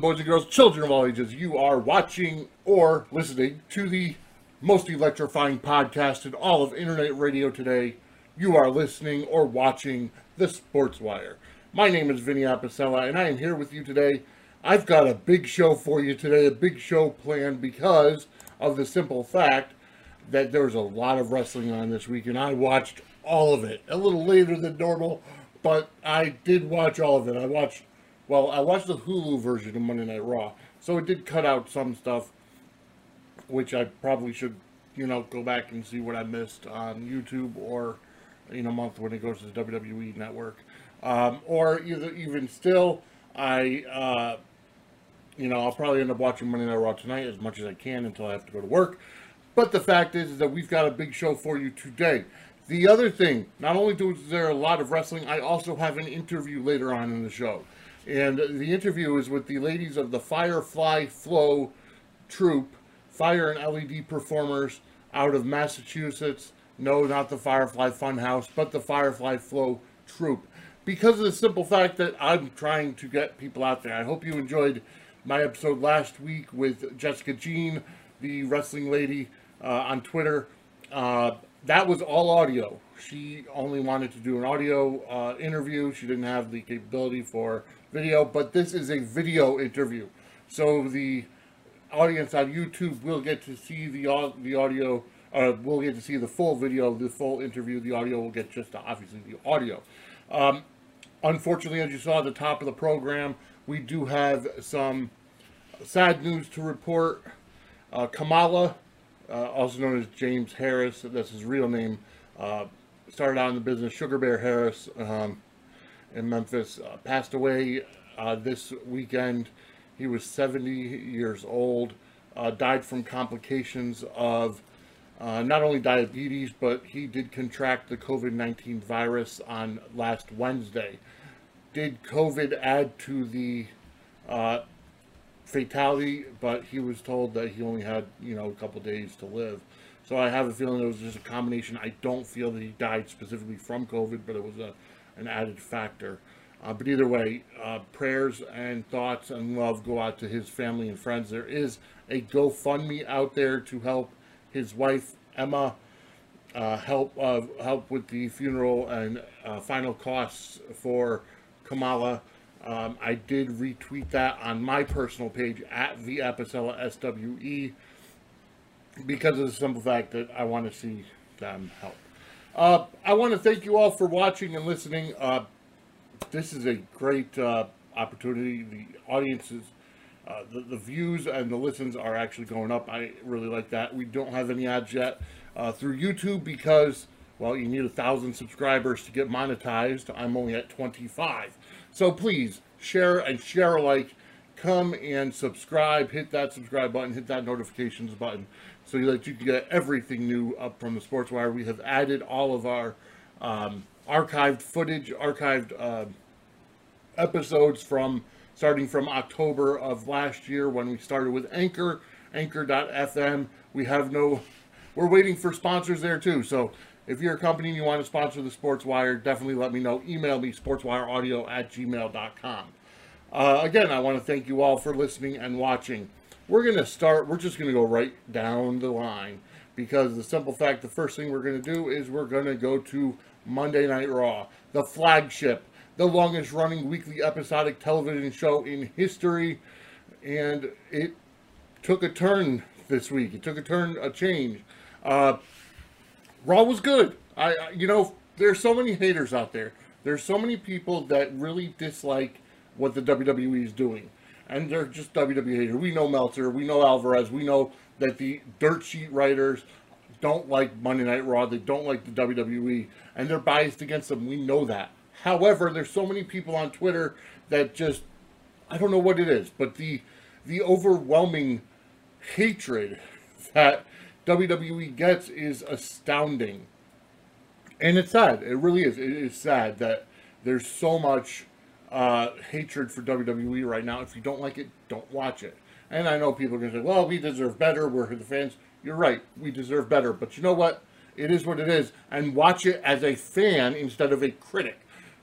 boys and girls, children of all ages, you are watching or listening to the most electrifying podcast in all of internet radio today. You are listening or watching the Sports Wire. My name is Vinny Apicella, and I am here with you today. I've got a big show for you today, a big show planned because of the simple fact that there was a lot of wrestling on this week, and I watched all of it a little later than normal, but I did watch all of it. I watched well, I watched the Hulu version of Monday Night Raw, so it did cut out some stuff, which I probably should, you know, go back and see what I missed on YouTube or in a month when it goes to the WWE Network. Um, or either, even still, I, uh, you know, I'll probably end up watching Monday Night Raw tonight as much as I can until I have to go to work. But the fact is, is that we've got a big show for you today. The other thing, not only is there a lot of wrestling, I also have an interview later on in the show. And the interview is with the ladies of the Firefly Flow troupe, fire and LED performers out of Massachusetts. No, not the Firefly Funhouse, but the Firefly Flow troupe. Because of the simple fact that I'm trying to get people out there. I hope you enjoyed my episode last week with Jessica Jean, the wrestling lady uh, on Twitter. Uh, that was all audio. She only wanted to do an audio uh, interview. She didn't have the capability for video, but this is a video interview. So the audience on YouTube will get to see the, the audio, uh, will get to see the full video, the full interview. The audio will get just obviously the audio. Um, unfortunately, as you saw at the top of the program, we do have some sad news to report. Uh, Kamala, uh, also known as James Harris, that's his real name, uh, started out in the business, Sugar Bear Harris. Um, in Memphis, uh, passed away uh, this weekend. He was 70 years old, uh, died from complications of uh, not only diabetes, but he did contract the COVID 19 virus on last Wednesday. Did COVID add to the uh, fatality? But he was told that he only had, you know, a couple days to live. So I have a feeling it was just a combination. I don't feel that he died specifically from COVID, but it was a an added factor. Uh, but either way, uh, prayers and thoughts and love go out to his family and friends. There is a GoFundMe out there to help his wife Emma uh, help uh, help with the funeral and uh, final costs for Kamala. Um, I did retweet that on my personal page at the Apicella SWE because of the simple fact that I want to see them help. Uh, I want to thank you all for watching and listening. Uh, this is a great uh, opportunity. The audiences, uh, the, the, views and the listens are actually going up. I really like that. We don't have any ads yet uh, through YouTube because, well, you need a thousand subscribers to get monetized. I'm only at 25. So please share and share alike. Come and subscribe. Hit that subscribe button. Hit that notifications button so that you can get everything new up from the Sports Wire. We have added all of our um, archived footage, archived uh, episodes from starting from October of last year when we started with Anchor, Anchor.fm. We have no, we're waiting for sponsors there too. So if you're a company and you want to sponsor the Sports Wire, definitely let me know. Email me sportswireaudio at gmail.com. Uh, again, I want to thank you all for listening and watching we're going to start, we're just going to go right down the line because the simple fact, the first thing we're going to do is we're going to go to Monday Night Raw, the flagship, the longest running weekly episodic television show in history. And it took a turn this week. It took a turn, a change. Uh, Raw was good. I, you know, there's so many haters out there. There's so many people that really dislike what the WWE is doing and they're just WWE haters. We know Meltzer, we know Alvarez, we know that the dirt sheet writers don't like Monday Night Raw, they don't like the WWE, and they're biased against them. We know that. However, there's so many people on Twitter that just I don't know what it is, but the the overwhelming hatred that WWE gets is astounding. And it's sad. It really is. It is sad that there's so much uh, hatred for WWE right now. If you don't like it, don't watch it. And I know people are going to say, well, we deserve better. We're the fans. You're right. We deserve better. But you know what? It is what it is. And watch it as a fan instead of a critic.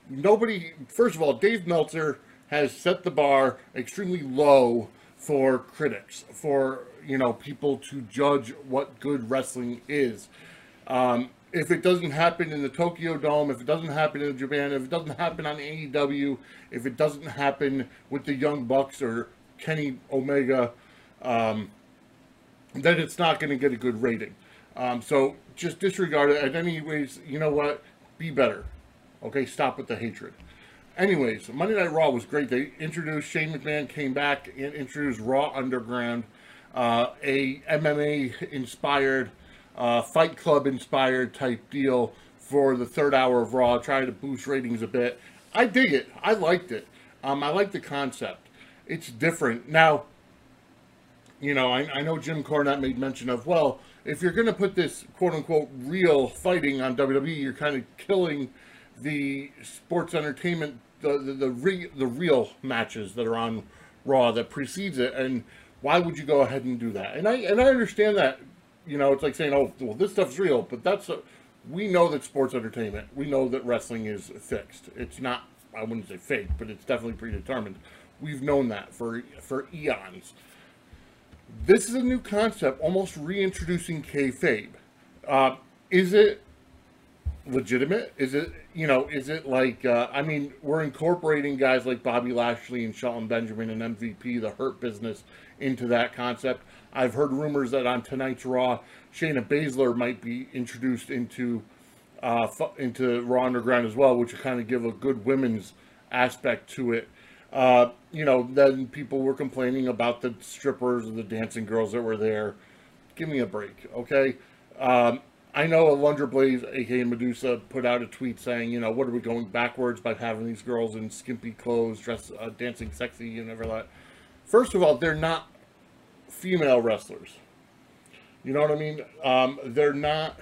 Nobody, first of all, Dave Meltzer has set the bar extremely low for critics, for you know people to judge what good wrestling is. Um, if it doesn't happen in the Tokyo Dome, if it doesn't happen in Japan, if it doesn't happen on AEW, if it doesn't happen with the Young Bucks or Kenny Omega, um, then it's not going to get a good rating. Um, so just disregard it. And anyways, you know what? Be better. Okay, stop with the hatred. Anyways, Monday Night Raw was great. They introduced Shane McMahon, came back and introduced Raw Underground, uh, a MMA inspired, uh, Fight Club inspired type deal for the third hour of Raw, trying to boost ratings a bit. I dig it. I liked it. Um, I like the concept. It's different. Now, you know, I, I know Jim Cornette made mention of, well, if you're going to put this quote unquote real fighting on WWE, you're kind of killing the sports entertainment, the the the, re, the real matches that are on Raw that precedes it, and why would you go ahead and do that? And I and I understand that, you know, it's like saying, oh, well, this stuff's real, but that's a, we know that sports entertainment, we know that wrestling is fixed. It's not, I wouldn't say fake, but it's definitely predetermined. We've known that for for eons. This is a new concept, almost reintroducing kayfabe. Uh, is it legitimate? Is it you know? Is it like uh, I mean, we're incorporating guys like Bobby Lashley and Shelton Benjamin and MVP, the Hurt Business, into that concept. I've heard rumors that on tonight's Raw, Shayna Baszler might be introduced into uh, into Raw Underground as well, which would kind of give a good women's aspect to it. Uh, you know, then people were complaining about the strippers and the dancing girls that were there. Give me a break, okay? Um, I know Alundra Blaze, aka Medusa, put out a tweet saying, you know, what are we going backwards by having these girls in skimpy clothes, dressed, uh, dancing sexy and everything that. First of all, they're not female wrestlers. You know what I mean? Um, they're not.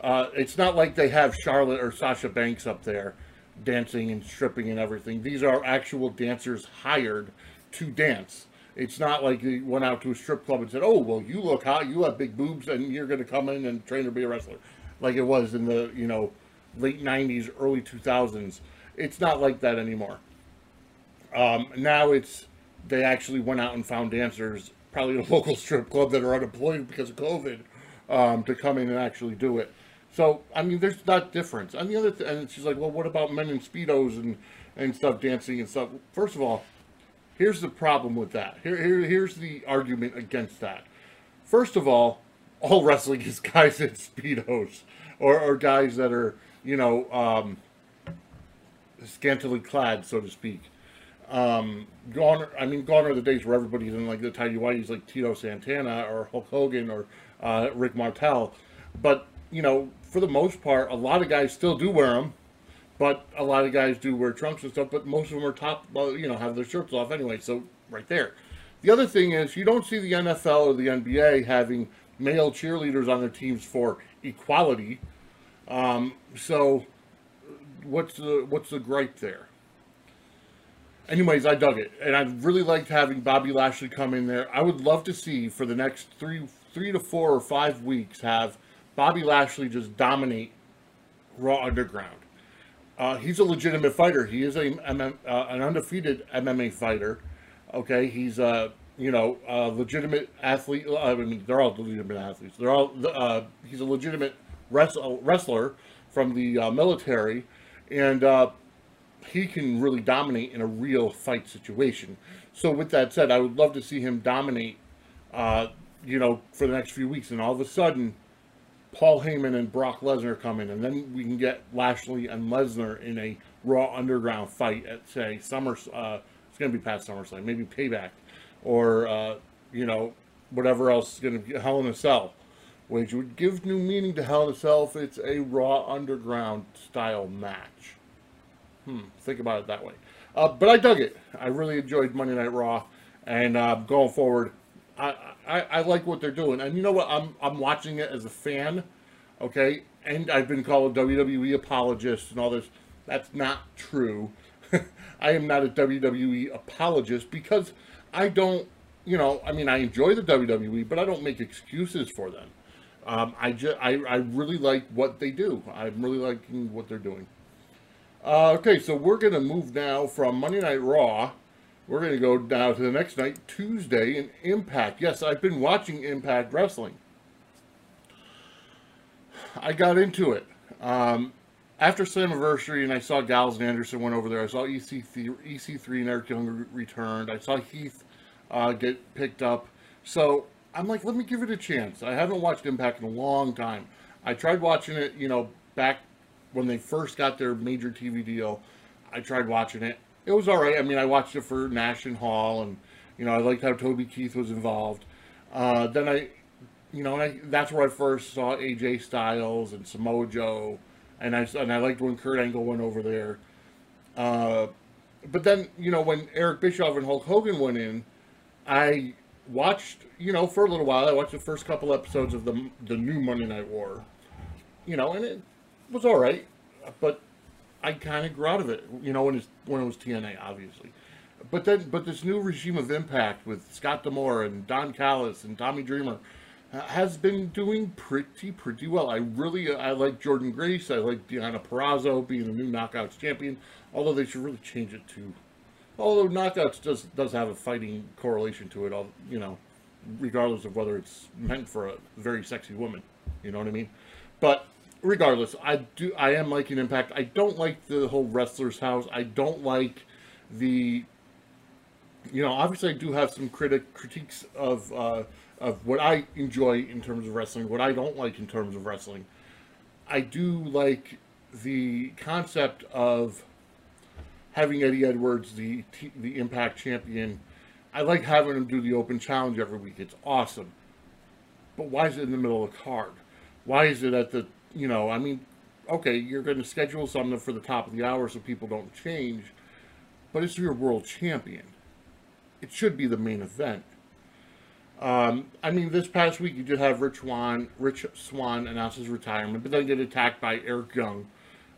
Uh, it's not like they have Charlotte or Sasha Banks up there dancing and stripping and everything. These are actual dancers hired to dance. It's not like they went out to a strip club and said, "Oh, well, you look hot, you have big boobs, and you're going to come in and train to be a wrestler," like it was in the you know late '90s, early 2000s. It's not like that anymore. Um, now it's they actually went out and found dancers, probably a local strip club that are unemployed because of COVID, um, to come in and actually do it. So I mean, there's not difference. And the other, th- and she's like, well, what about men in speedos and and stuff dancing and stuff? First of all, here's the problem with that. Here, here here's the argument against that. First of all, all wrestling is guys in speedos or, or guys that are you know um, scantily clad, so to speak. Um, gone. I mean, gone are the days where everybody's in like the tidy whities, like Tito Santana or Hulk Hogan or uh, Rick Martel. But you know, for the most part, a lot of guys still do wear them, but a lot of guys do wear trunks and stuff. But most of them are top, well, you know, have their shirts off anyway. So right there. The other thing is you don't see the NFL or the NBA having male cheerleaders on their teams for equality. Um, so what's the what's the gripe there? Anyways, I dug it, and I really liked having Bobby Lashley come in there. I would love to see for the next three three to four or five weeks have Bobby Lashley just dominate Raw Underground. Uh, he's a legitimate fighter. He is a, uh, an undefeated MMA fighter. Okay, he's a you know a legitimate athlete. I mean, they're all legitimate athletes. They're all uh, he's a legitimate wrestler from the uh, military, and uh, he can really dominate in a real fight situation. So with that said, I would love to see him dominate. Uh, you know, for the next few weeks, and all of a sudden, Paul Heyman and Brock Lesnar come in, and then we can get Lashley and Lesnar in a Raw Underground fight at say Summer. Uh, it's going to be past SummerSlam, maybe Payback, or uh, you know whatever else is going to be Hell in a Cell, which would give new meaning to Hell in a Cell if it's a Raw Underground style match. Hmm, think about it that way. Uh, but I dug it. I really enjoyed Monday Night Raw, and uh, going forward, I, I, I like what they're doing. And you know what? I'm I'm watching it as a fan, okay? And I've been called a WWE apologist and all this. That's not true. I am not a WWE apologist because I don't, you know, I mean, I enjoy the WWE, but I don't make excuses for them. Um, I just, I, I really like what they do. I'm really liking what they're doing. Uh, okay, so we're going to move now from Monday Night Raw. We're going to go now to the next night, Tuesday, in Impact. Yes, I've been watching Impact Wrestling. I got into it. Um, after Slammiversary and I saw Gallows and Anderson went over there, I saw EC3, EC3 and Eric Young returned. I saw Heath uh, get picked up. So I'm like, let me give it a chance. I haven't watched Impact in a long time. I tried watching it, you know, back when they first got their major TV deal. I tried watching it. It was all right. I mean, I watched it for Nash and Hall, and you know, I liked how Toby Keith was involved. Uh, then I, you know, I, that's where I first saw AJ Styles and Samoa Joe, and I and I liked when Kurt Angle went over there. Uh, but then, you know, when Eric Bischoff and Hulk Hogan went in, I watched, you know, for a little while. I watched the first couple episodes of the the new Monday Night War, you know, and it was all right, but I kind of grew out of it, you know, when when it was TNA, obviously. But then, but this new regime of Impact with Scott D'Amore and Don Callis and Tommy Dreamer has been doing pretty pretty well. I really I like Jordynne Grace. I like Deonna Purrazzo being the new Knockouts champion. Although they should really change it to, although Knockouts does does have a fighting correlation to it. All you know, regardless of whether it's meant for a very sexy woman. You know what I mean? But regardless, I do I am liking Impact. I don't like the whole wrestlers house. I don't like the you know, obviously I do have some critic critiques of uh, of what I enjoy in terms of wrestling, what I don't like in terms of wrestling. I do like the concept of having Eddie Edwards, the the Impact champion. I like having him do the open challenge every week. It's awesome. But why is it in the middle of the card? Why is it at the you know, I mean, okay, you're going to schedule something for the top of the hour so people don't change, but it's your world champion. It should be the main event. Um, I mean, this past week you did have Rich Swann, Rich Swann announce his retirement, but then get attacked by Eric Young.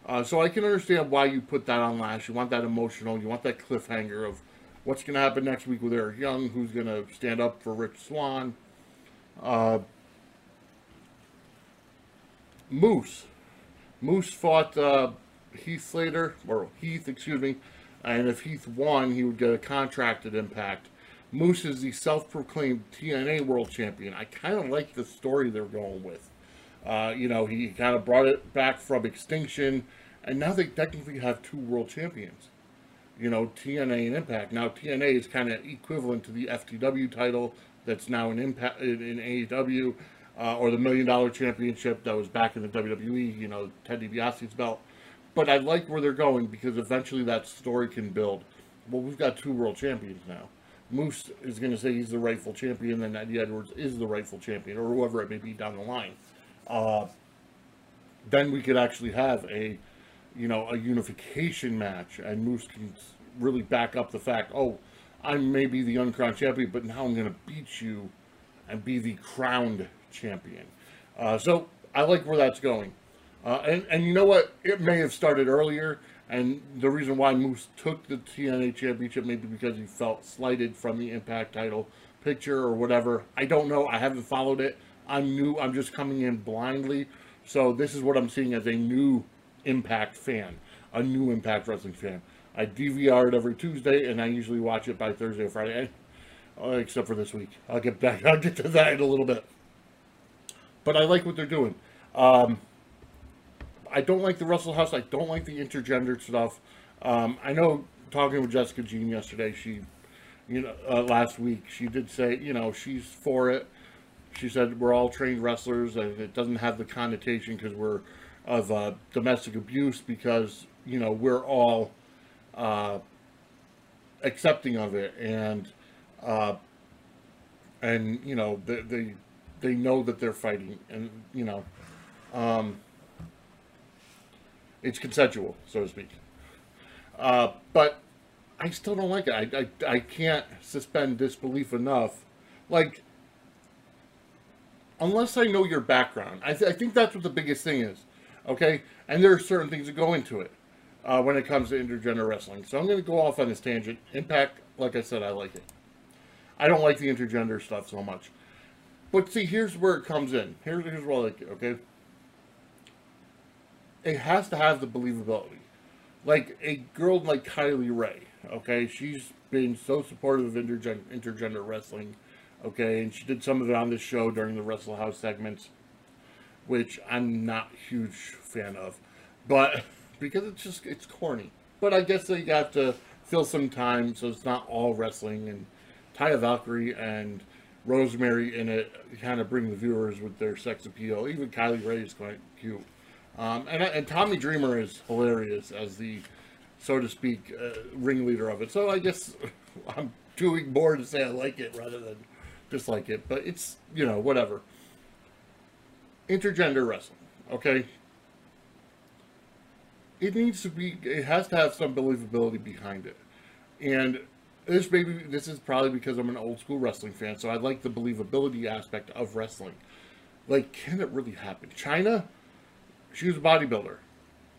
Uh, so I can understand why you put that on last. You want that emotional. You want that cliffhanger of what's going to happen next week with Eric Young, who's going to stand up for Rich Swann. Uh, Moose. Moose fought uh, Heath Slater, or Heath, excuse me, and if Heath won, he would get a contract at Impact. Moose is the self-proclaimed TNA World Champion. I kind of like the story they're going with. Uh, you know, he kind of brought it back from extinction, and now they technically have two world champions. You know, TNA and Impact. Now, TNA is kind of equivalent to the FTW title that's now in Impact in AEW uh, or the Million Dollar Championship that was back in the WWE, you know, Ted DiBiase's belt. But I like where they're going because eventually that story can build. Well, we've got two world champions now. Moose is going to say he's the rightful champion, and Eddie Edwards is the rightful champion, or whoever it may be down the line. Uh, then we could actually have a, you know, a unification match, and Moose can really back up the fact, oh, I may be the uncrowned champion, but now I'm going to beat you and be the crowned champion. Uh, so I like where that's going. Uh, and, and you know what? It may have started earlier, and the reason why Moose took the TNA championship maybe because he felt slighted from the Impact title picture or whatever. I don't know. I haven't followed it. I'm new. I'm just coming in blindly. So this is what I'm seeing as a new Impact fan, a new Impact Wrestling fan. I DVR it every Tuesday, and I usually watch it by Thursday or Friday, uh, except for this week. I'll get back. I'll get to that in a little bit. But I like what they're doing. Um, I don't like the Wrestle House. I don't like the intergendered stuff. Um, I know talking with Jessica Jean yesterday, she, you know, uh, last week, she did say, you know, she's for it. She said we're all trained wrestlers, and it doesn't have the connotation because we're of uh, domestic abuse because you know we're all uh, accepting of it, and uh, and you know the the they know that they're fighting, and you know, um, it's consensual, so to speak. Uh, but I still don't like it. I, I, I can't suspend disbelief enough. Like, unless I know your background, I, th- I think that's what the biggest thing is. Okay, and there are certain things that go into it uh, when it comes to intergender wrestling. So I'm going to go off on this tangent. Impact, like I said, I like it. I don't like the intergender stuff so much. But see, here's where it comes in. Here's, here's where I like okay? It has to have the believability. like a girl like Kylie Rae. Okay, she's been so supportive of intergen- intergender wrestling. Okay, and she did some of it on this show during the Wrestle House segments, which I'm not huge fan of, but because it's just it's corny. But I guess they got to fill some time, so it's not all wrestling. And Taya Valkyrie and Rosemary in it kind of bring the viewers with their sex appeal. Even Kylie Rae is quite cute. Um, and, and Tommy Dreamer is hilarious as the, so to speak, uh, ringleader of it. So I guess I'm doing more to say I like it rather than dislike it. But it's, you know, whatever. Intergender wrestling, okay? It needs to be, it has to have some believability behind it. And this maybe, this is probably because I'm an old school wrestling fan, so I like the believability aspect of wrestling. Like, can it really happen? Chyna, she was a bodybuilder.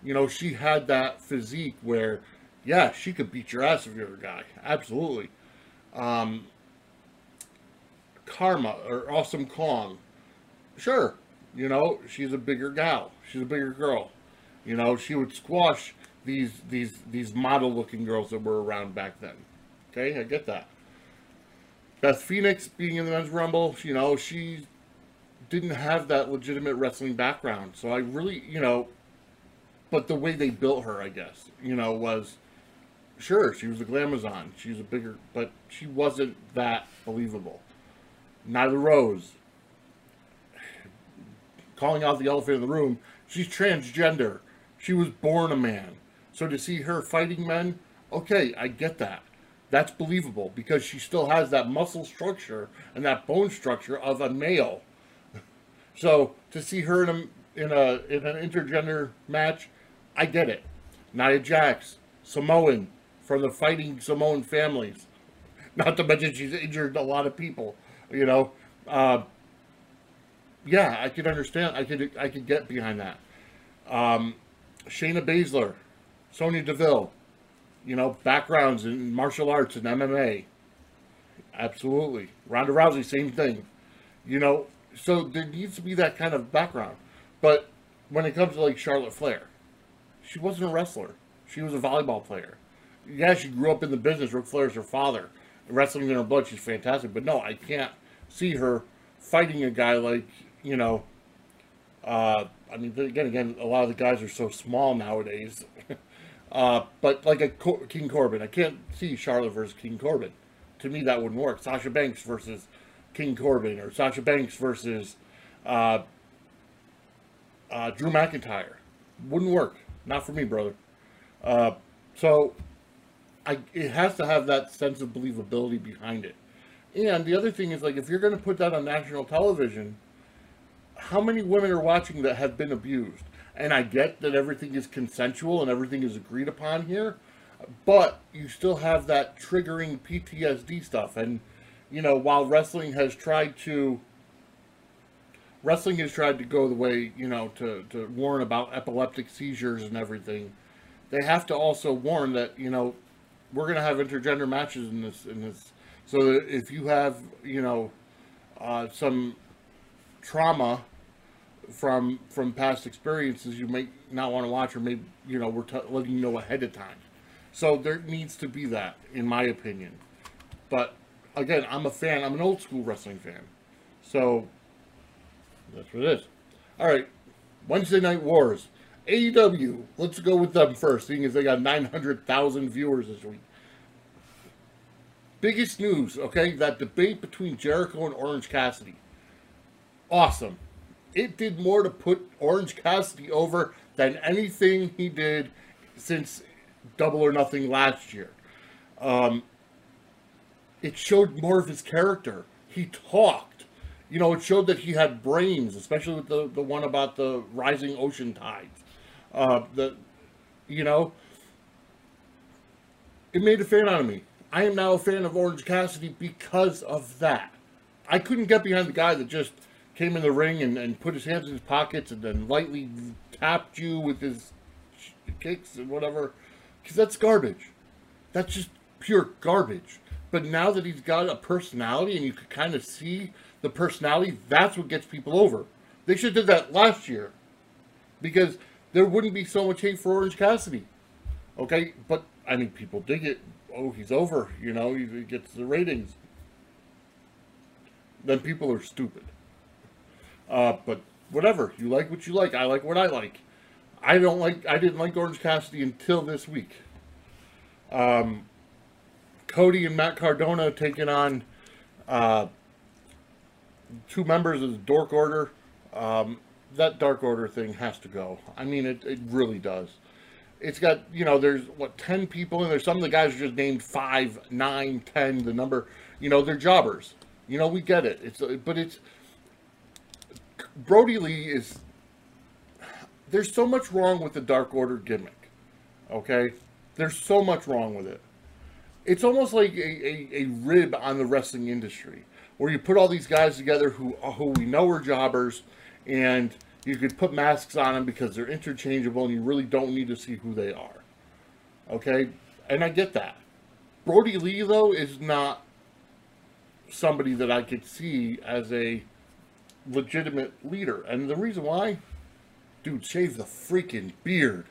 You know, she had that physique where, yeah, she could beat your ass if you're a guy. Absolutely. Um, Karma or Awesome Kong, sure. You know, she's a bigger gal. She's a bigger girl. You know, she would squash these these these model looking girls that were around back then. Okay, I get that. Beth Phoenix being in the men's rumble, you know, she didn't have that legitimate wrestling background. So I really, you know, but the way they built her, I guess, you know, was sure she was a glamazon. She's a bigger, but she wasn't that believable. Nyla Rose, calling out the elephant in the room, she's transgender. She was born a man. So to see her fighting men, okay, I get that. That's believable because she still has that muscle structure and that bone structure of a male. So to see her in a in a in an intergender match, I get it. Nia Jax, Samoan from the fighting Samoan families. Not to mention she's injured a lot of people. You know, uh, yeah, I could understand. I could I could get behind that. Um, Shayna Baszler, Sonya Deville, you know, backgrounds in martial arts and MMA. Absolutely. Ronda Rousey, same thing. You know, so there needs to be that kind of background. But when it comes to like Charlotte Flair, she wasn't a wrestler. She was a volleyball player. Yeah, she grew up in the business. Ric Flair's her father. Wrestling in her blood, she's fantastic. But no, I can't see her fighting a guy like, you know, uh, I mean, again, again, a lot of the guys are so small nowadays. uh, but like a Co- King Corbin, I can't see Charlotte versus King Corbin. To me, that wouldn't work. Sasha Banks versus King Corbin, or Sasha Banks versus uh, uh, Drew McIntyre, wouldn't work. Not for me, brother. Uh, so, I it has to have that sense of believability behind it. And the other thing is, like, if you're going to put that on national television, how many women are watching that have been abused? And I get that everything is consensual and everything is agreed upon here, but you still have that triggering PTSD stuff. And, you know, while wrestling has tried to, wrestling has tried to go the way, you know, to, to warn about epileptic seizures and everything, they have to also warn that, you know, we're going to have intergender matches in this, in this. So that if you have, you know, uh, some trauma from from past experiences you may not want to watch or maybe you know we're letting you know ahead of time. So there needs to be that in my opinion. But again i'm a fan i'm an old school wrestling fan. So that's what it is. All right wednesday night wars. Aew let's go with them first seeing as they got 900000 viewers this week. Biggest news okay? That debate between jericho and orange cassidy. Awesome. It did more to put Orange Cassidy over than anything he did since Double or Nothing last year. Um, it showed more of his character. He talked. You know, it showed that he had brains, especially with the, the one about the rising ocean tides. Uh, the, you know, it made a fan out of me. I am now a fan of Orange Cassidy because of that. I couldn't get behind the guy that just came in the ring and, and put his hands in his pockets and then lightly tapped you with his kicks and whatever. Because that's garbage. That's just pure garbage. But now that he's got a personality and you can kind of see the personality, that's what gets people over. They should have did that last year. Because there wouldn't be so much hate for Orange Cassidy. Okay, but I mean, people dig it. Oh, he's over. You know, he, he gets the ratings. Then people are stupid. Uh, but whatever. You like what you like. I like what I like. I don't like. I didn't like Orange Cassidy until this week. Um, Cody and Matt Cardona taking on uh, two members of the Dork Order. Um, that Dark Order thing has to go. I mean, it, it really does. It's got, you know, there's, what, 10 people in there. Some of the guys are just named 5, 9, 10, the number. You know, they're jobbers. You know, we get it. It's, But it's, Brodie Lee is, there's so much wrong with the Dark Order gimmick. Okay? There's so much wrong with it. It's almost like a, a, a rib on the wrestling industry where you put all these guys together who who we know are jobbers, and you could put masks on them because they're interchangeable, and you really don't need to see who they are. Okay, and I get that. Brodie Lee though is not somebody that I could see as a legitimate leader, and the reason why, dude, shave the freaking beard.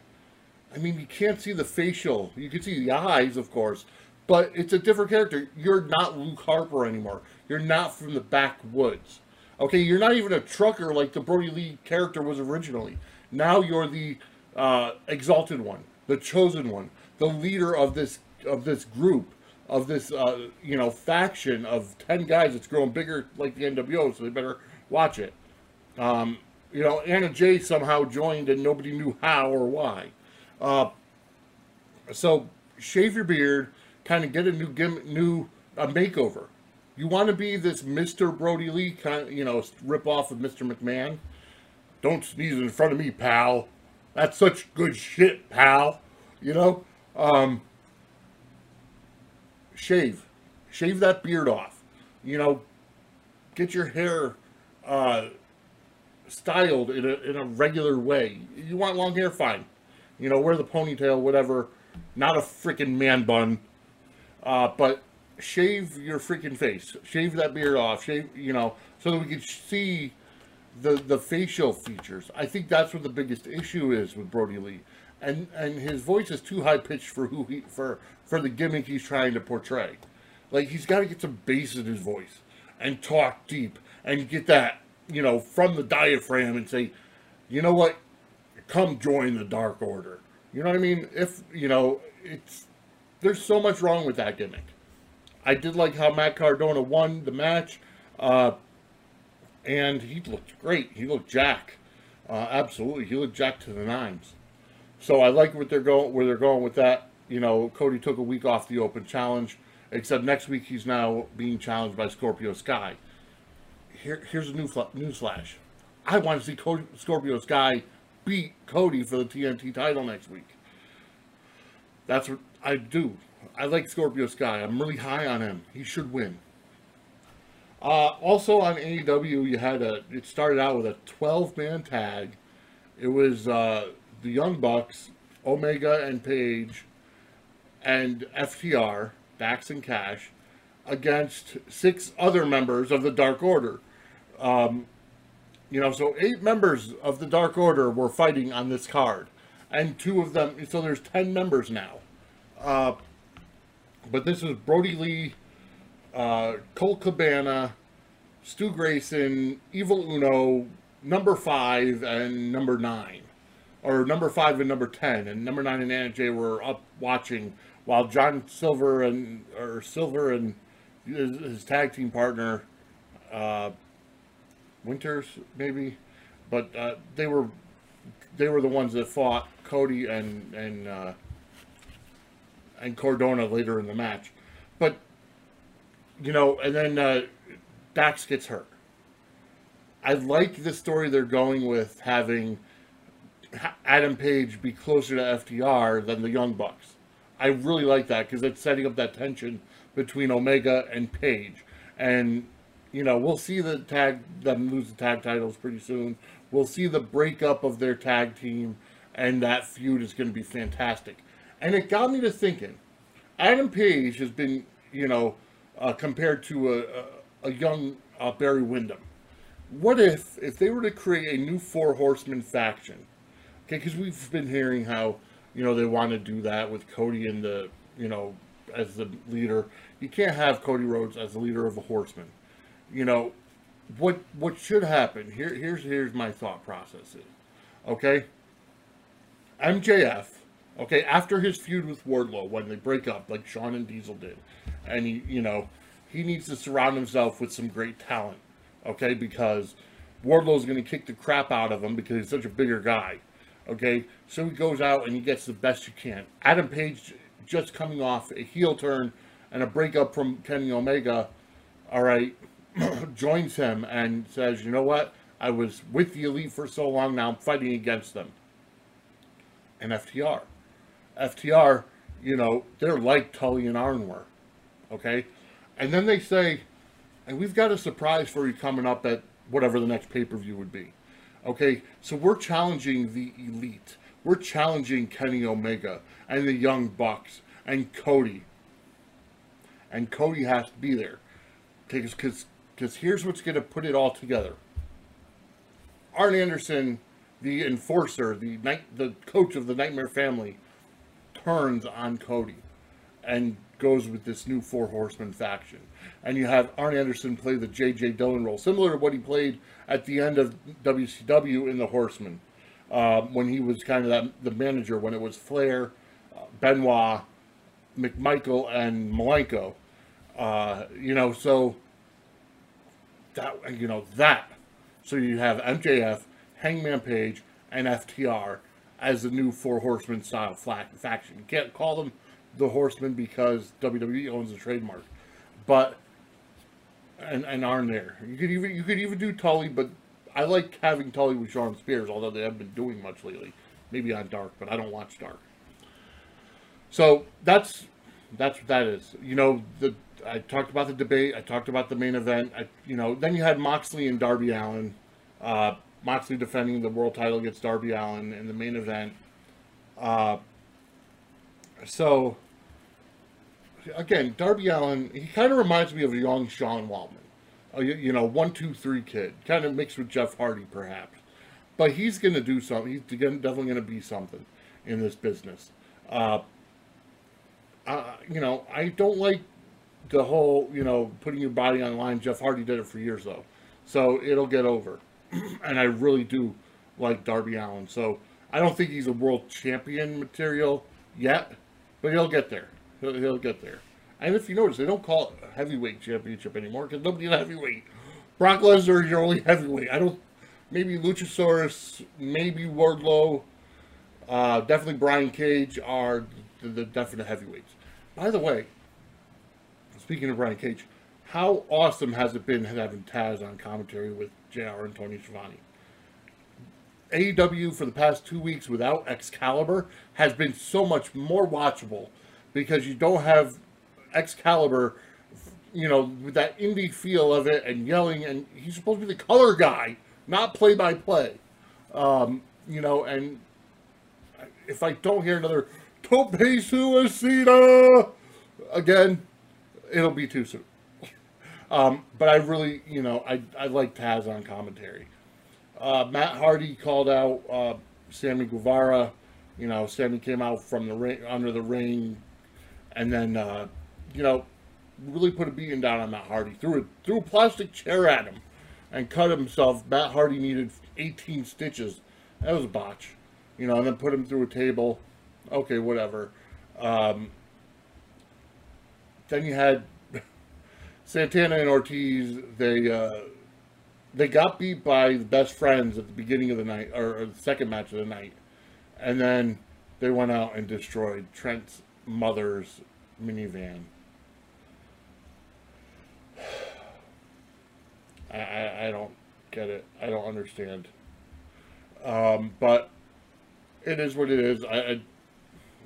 I mean, you can't see the facial. You can see the eyes, of course, but it's a different character. You're not Luke Harper anymore. You're not from the backwoods. Okay, you're not even a trucker like the Brodie Lee character was originally. Now you're the uh, exalted one, the chosen one, the leader of this of this group, of this uh, you know faction of ten guys that's growing bigger like the NWO. So they better watch it. Um, you know, Anna Jay somehow joined and nobody knew how or why. Uh, so shave your beard, kind of get a new gim- new uh, makeover. You want to be this Mr. Brodie Lee, kind of, you know, rip off of Mr. McMahon? Don't sneeze in front of me, pal. That's such good shit, pal. You know? Um, shave. Shave that beard off. You know, get your hair uh, styled in a, in a regular way. You want long hair? Fine. You know, wear the ponytail, whatever. Not a freaking man bun. Uh, but shave your freaking face, shave that beard off, shave, you know, so that we can see the the facial features. I think that's what the biggest issue is with Brodie Lee, and and his voice is too high pitched for who he for for the gimmick he's trying to portray. Like he's got to get some bass in his voice and talk deep and get that you know from the diaphragm and say, you know what, come join the Dark Order. You know what I mean? If you know, it's there's so much wrong with that gimmick. I did like how Matt Cardona won the match, uh, and he looked great. He looked jack, uh, absolutely. He looked jack to the nines. So I like what they're going where they're going with that. You know, Cody took a week off the Open Challenge, except next week he's now being challenged by Scorpio Sky. Here, here's a new newsflash. I want to see Cody, Scorpio Sky beat Cody for the TNT title next week. That's what I do. I like Scorpio Sky. I'm really high on him. He should win. Uh, also on AEW, you had a. It started out with a 12-man tag. It was uh, the Young Bucks, Omega and Page, and FTR, Dax and Cash, against six other members of the Dark Order. Um, you know, so eight members of the Dark Order were fighting on this card, and two of them. So there's ten members now. Uh, but this is Brody Lee, uh, Colt Cabana, Stu Grayson, Evil Uno, number five, and number nine. Or number five and number ten. And number nine and Anna Jay were up watching while John Silver and or Silver and his, his tag team partner, uh, Winters maybe, but uh, they were they were the ones that fought Cody and and uh, and Cardona later in the match. But, you know, and then uh, Dax gets hurt. I like the story they're going with having Adam Page be closer to FTR than the Young Bucks. I really like that because it's setting up that tension between Omega and Page. And, you know, we'll see the tag, them lose the tag titles pretty soon. We'll see the breakup of their tag team, and that feud is going to be fantastic. And it got me to thinking. Adam Page has been, you know, uh, compared to a, a, a young uh, Barry Windham. What if, if they were to create a new Four Horsemen faction? Okay, because we've been hearing how, you know, they want to do that with Cody and the, you know, as the leader. You can't have Cody Rhodes as the leader of the Horsemen. You know, what what should happen here? Here's here's my thought process. Is, okay, MJF. Okay, after his feud with Wardlow, when they break up, like Shawn and Diesel did, and he, you know, he needs to surround himself with some great talent. Okay, because Wardlow's going to kick the crap out of him because he's such a bigger guy. Okay, so he goes out and he gets the best you can. Adam Page just coming off a heel turn and a breakup from Kenny Omega. All right, joins him and says, "You know what? I was with the elite for so long. Now I'm fighting against them." And FTR, FTR, you know, they're like Tully and Arn were. Okay, and then they say, "And we've got a surprise for you coming up at whatever the next pay per view would be." Okay, so we're challenging the elite. We're challenging Kenny Omega and the Young Bucks and Cody. And Cody has to be there. Because here's what's going to put it all together. Arn Anderson, the enforcer, the night, the coach of the Nightmare Family, turns on Cody and goes with this new Four Horsemen faction. And you have Arn Anderson play the J.J. Dillon role, similar to what he played at the end of WCW in the Horsemen, uh, when he was kind of that, the manager, when it was Flair, uh, Benoit, McMichael, and Malenko. Uh, you know, so that you know that. So you have MJF, Hangman Page, and FTR as the new Four Horsemen style faction. You can't call them the Horsemen because WWE owns the trademark, but and and aren't there. You could even you could even do Tully, but I like having Tully with Shawn Spears, although they haven't been doing much lately. Maybe on Dark, but I don't watch Dark. So that's that's what that is. You know, the I talked about the debate. I talked about the main event. I, you know, then you had Moxley and Darby Allin. Uh, Moxley defending the world title against Darby Allin in the main event. Uh, so again, Darby Allin, he kind of reminds me of young Sean Waltman. You, you, know, one, two, three kid, kind of mixed with Jeff Hardy, perhaps. But he's going to do something. He's definitely going to be something in this business. Uh, uh, you know, I don't like the whole, you know, putting your body on line. Jeff Hardy did it for years, though. So it'll get over. and I really do like Darby Allin. So I don't think he's a world champion material yet, but he'll get there. He'll, he'll get there. And if you notice, they don't call it heavyweight championship anymore because nobody's a heavyweight. Brock Lesnar is your only heavyweight. I don't. Maybe Luchasaurus, maybe Wardlow, uh, definitely Brian Cage are the, the definite heavyweights. By the way, speaking of Brian Cage, how awesome has it been having Taz on commentary with JR and Tony Schiavone? AEW for the past two weeks without Excalibur has been so much more watchable because you don't have Excalibur, you know, with that indie feel of it and yelling, and he's supposed to be the color guy, not play by play. Um, you know, and if I don't hear another Tope Suicida again, it'll be too soon. Um, but I really, you know, I, I like Taz on commentary. Uh, Matt Hardy called out uh, Sammy Guevara. You know, Sammy came out from the ring, under the ring, and then uh, you know really put a beating down on Matt Hardy. Threw a threw a plastic chair at him and cut himself. Matt Hardy needed 18 stitches. That was a botch, you know. And then put him through a table. Okay, whatever. Um, then you had Santana and Ortiz. They uh, they got beat by the best friends at the beginning of the night or, or the second match of the night, and then they went out and destroyed Trent's mother's minivan. I, I, don't get it. I don't understand. Um, but it is what it is. I, I,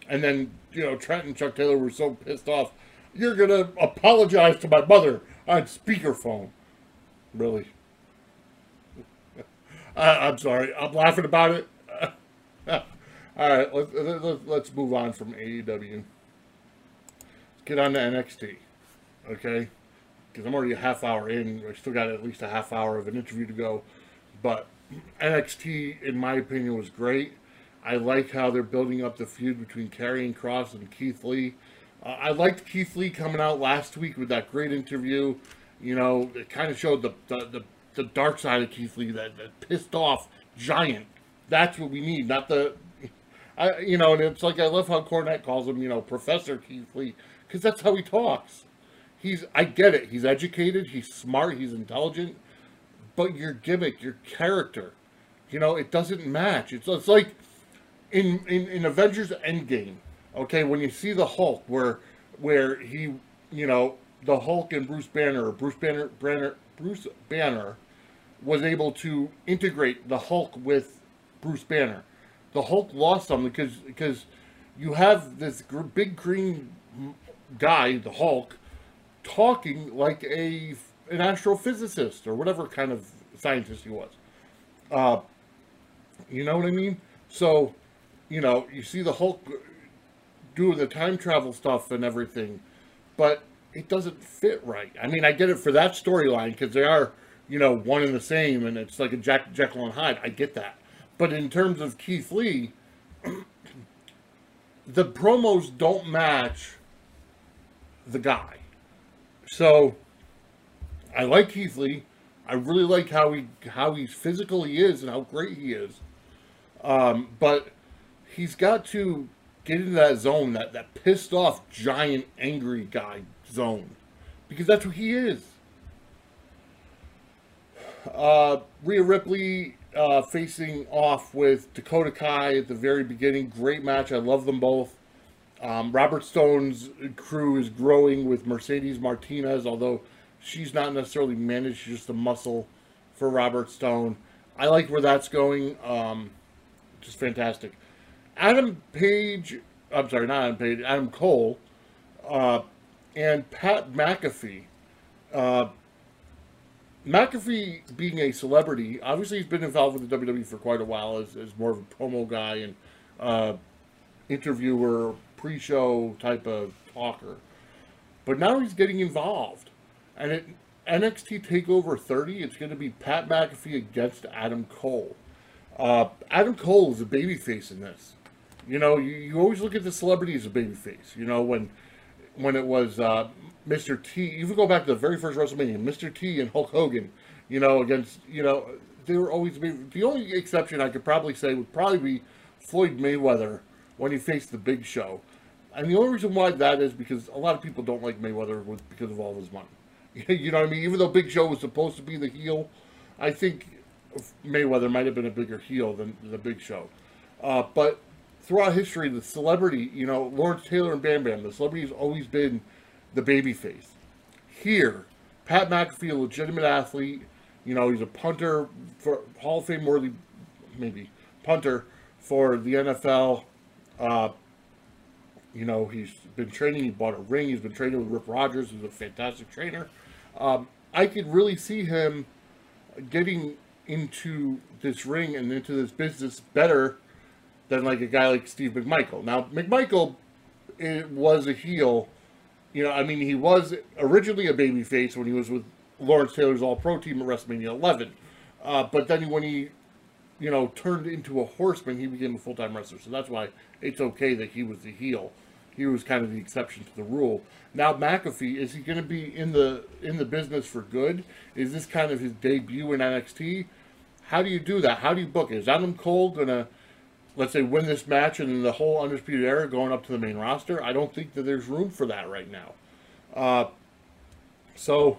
and then you know Trent and Chuck Taylor were so pissed off. You're gonna apologize to my mother on speakerphone. Really? I, am sorry. I'm laughing about it. All right, let's, let's move on from AEW Let's get on to NXT, okay? Because I'm already a half hour in. I still got at least a half hour of an interview to go. But NXT, in my opinion, was great. I like how they're building up the feud between Karrion Cross and Keith Lee. Uh, I liked Keith Lee coming out last week with that great interview. You know, it kind of showed the, the, the, the dark side of Keith Lee, that, that pissed off giant. That's what we need, not the. I, you know, and it's like I love how Cornette calls him, you know, Professor Keith Lee, because that's how he talks. He's, I get it. He's educated, he's smart, he's intelligent, but your gimmick, your character, you know, it doesn't match. It's, it's like in, in, in Avengers Endgame, okay, when you see the Hulk, where where he, you know, the Hulk and Bruce Banner, or Bruce Banner, Banner, Bruce Banner, was able to integrate the Hulk with Bruce Banner. The Hulk lost something because because you have this gr- big green guy, the Hulk, talking like a an astrophysicist or whatever kind of scientist he was. Uh, you know what I mean? So, you know, you see the Hulk doing the time travel stuff and everything, but it doesn't fit right. I mean, I get it for that storyline because they are, you know, one and the same, and it's like a Jack Jekyll and Hyde. I get that, but in terms of Keith Lee, the promos don't match the guy. So, I like Keith Lee. I really like how he how he's physical he is and how great he is. Um, but he's got to get into that zone, that, that pissed off, giant, angry guy zone. Because that's who he is. Uh, Rhea Ripley uh, facing off with Dakota Kai at the very beginning. Great match. I love them both. Um, Robert Stone's crew is growing with Mercedes Martinez, although she's not necessarily managed, just a muscle for Robert Stone. I like where that's going. Um, just fantastic. Adam Page, I'm sorry, not Adam Page, Adam Cole, uh, and Pat McAfee. Uh, McAfee being a celebrity, obviously he's been involved with the WWE for quite a while as, as more of a promo guy and uh, interviewer, pre-show type of talker. But now he's getting involved. And at NXT TakeOver 30, it's going to be Pat McAfee against Adam Cole. Uh, Adam Cole is a babyface in this. You know, you, you always look at the celebrity as a babyface. You know, when when it was uh, Mr. T, even go back to the very first WrestleMania, Mr. T and Hulk Hogan, you know, against, you know, they were always, the only exception I could probably say would probably be Floyd Mayweather when he faced the Big Show. And the only reason why that is because a lot of people don't like Mayweather with, because of all his money. you know what I mean? Even though Big Show was supposed to be the heel, I think Mayweather might have been a bigger heel than the Big Show. Uh, but throughout history, the celebrity, you know, Lawrence Taylor and Bam Bam, the celebrity has always been the baby face. Here, Pat McAfee, a legitimate athlete, you know, he's a punter for Hall of Fame worthy, maybe punter for the NFL. Uh, you know, he's been training. He bought a ring. He's been training with Rip Rogers, who's a fantastic trainer. Um, I could really see him getting into this ring and into this business better than like a guy like Steve McMichael. Now, McMichael it was a heel. You know, I mean, he was originally a babyface when he was with Lawrence Taylor's All Pro team at WrestleMania 11. Uh, but then when he, you know, turned into a horseman, he became a full time wrestler. So that's why it's okay that he was the heel. He was kind of the exception to the rule. Now McAfee is he going to be in the in the business for good? Is this kind of his debut in NXT? How do you do that? How do you book it? Is Adam Cole going to let's say win this match and the whole undisputed era going up to the main roster? I don't think that there's room for that right now. Uh, so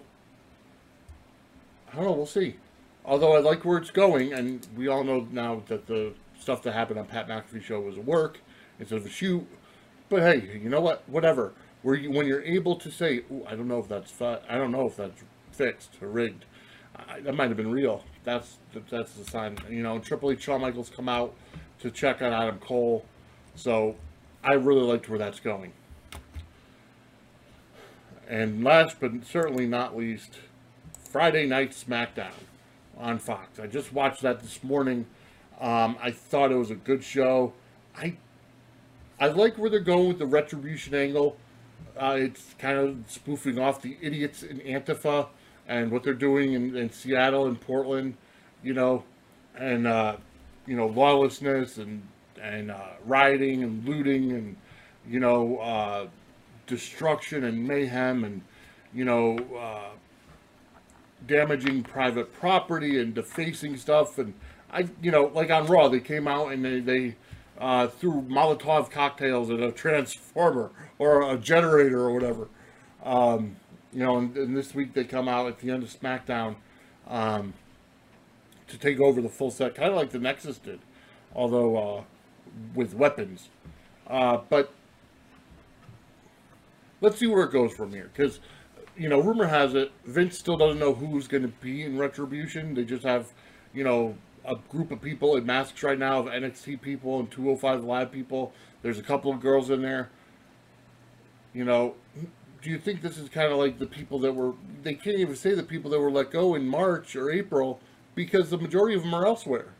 I don't know. We'll see. Although I like where it's going, and we all know now that the stuff that happened on Pat McAfee show was a work instead of a shoot. But hey, you know what? Whatever. Where you, when you're able to say, I don't know if that's I don't know if that's fixed or rigged. I, that might have been real. That's that's the sign. You know, Triple H, Shawn Michaels come out to check on Adam Cole. So I really liked where that's going. And last but certainly not least, Friday Night SmackDown on Fox. I just watched that this morning. Um, I thought it was a good show. I I like where they're going with the retribution angle. Uh, it's kind of spoofing off the idiots in Antifa and what they're doing in, in Seattle and Portland, you know, and uh, you know lawlessness and and uh, rioting and looting and you know uh, destruction and mayhem and you know uh, damaging private property and defacing stuff and I you know like on Raw they came out and they they uh, threw Molotov cocktails at a transformer or a generator or whatever. Um, you know, and, and, this week they come out at the end of SmackDown um, to take over the full set, kind of like the Nexus did, although uh, with weapons. Uh, but let's see where it goes from here, because you know, rumor has it Vince still doesn't know who's going to be in Retribution. They just have, you know, a group of people in masks right now of NXT people and 205 Live people. There's a couple of girls in there. You know, do you think this is kind of like the people that were, they can't even say the people that were let go in March or April because the majority of them are elsewhere.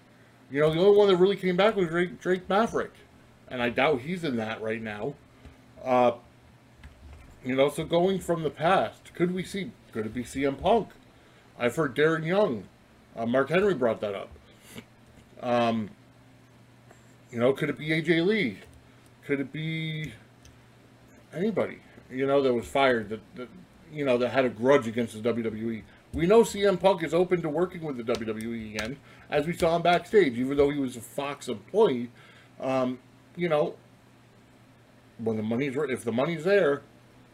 You know, the only one that really came back was Drake, Drake Maverick. And I doubt he's in that right now. Uh, you know, so going from the past, could we see, could it be CM Punk? I've heard Darren Young. Uh, Mark Henry brought that up. Um, you know, could it be AJ Lee? Could it be anybody? You know, that was fired that, that you know that had a grudge against the WWE. We know CM Punk is open to working with the WWE again, as we saw him backstage, even though he was a Fox employee. Um, you know, when the money's if the money's there,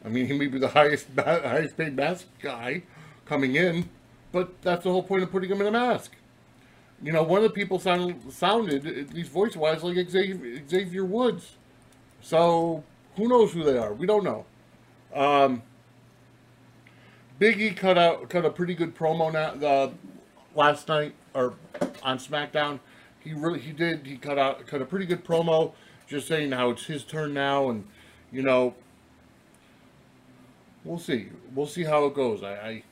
I mean, he may be the highest highest paid mask guy coming in, but that's the whole point of putting him in a mask. You know, one of the people sound, sounded, at least voice-wise, like Xavier, Xavier Woods. So, who knows who they are? We don't know. Um, Biggie cut out cut a pretty good promo last night or on SmackDown. He really he did he cut out cut a pretty good promo, just saying how it's his turn now, and you know, we'll see we'll see how it goes. I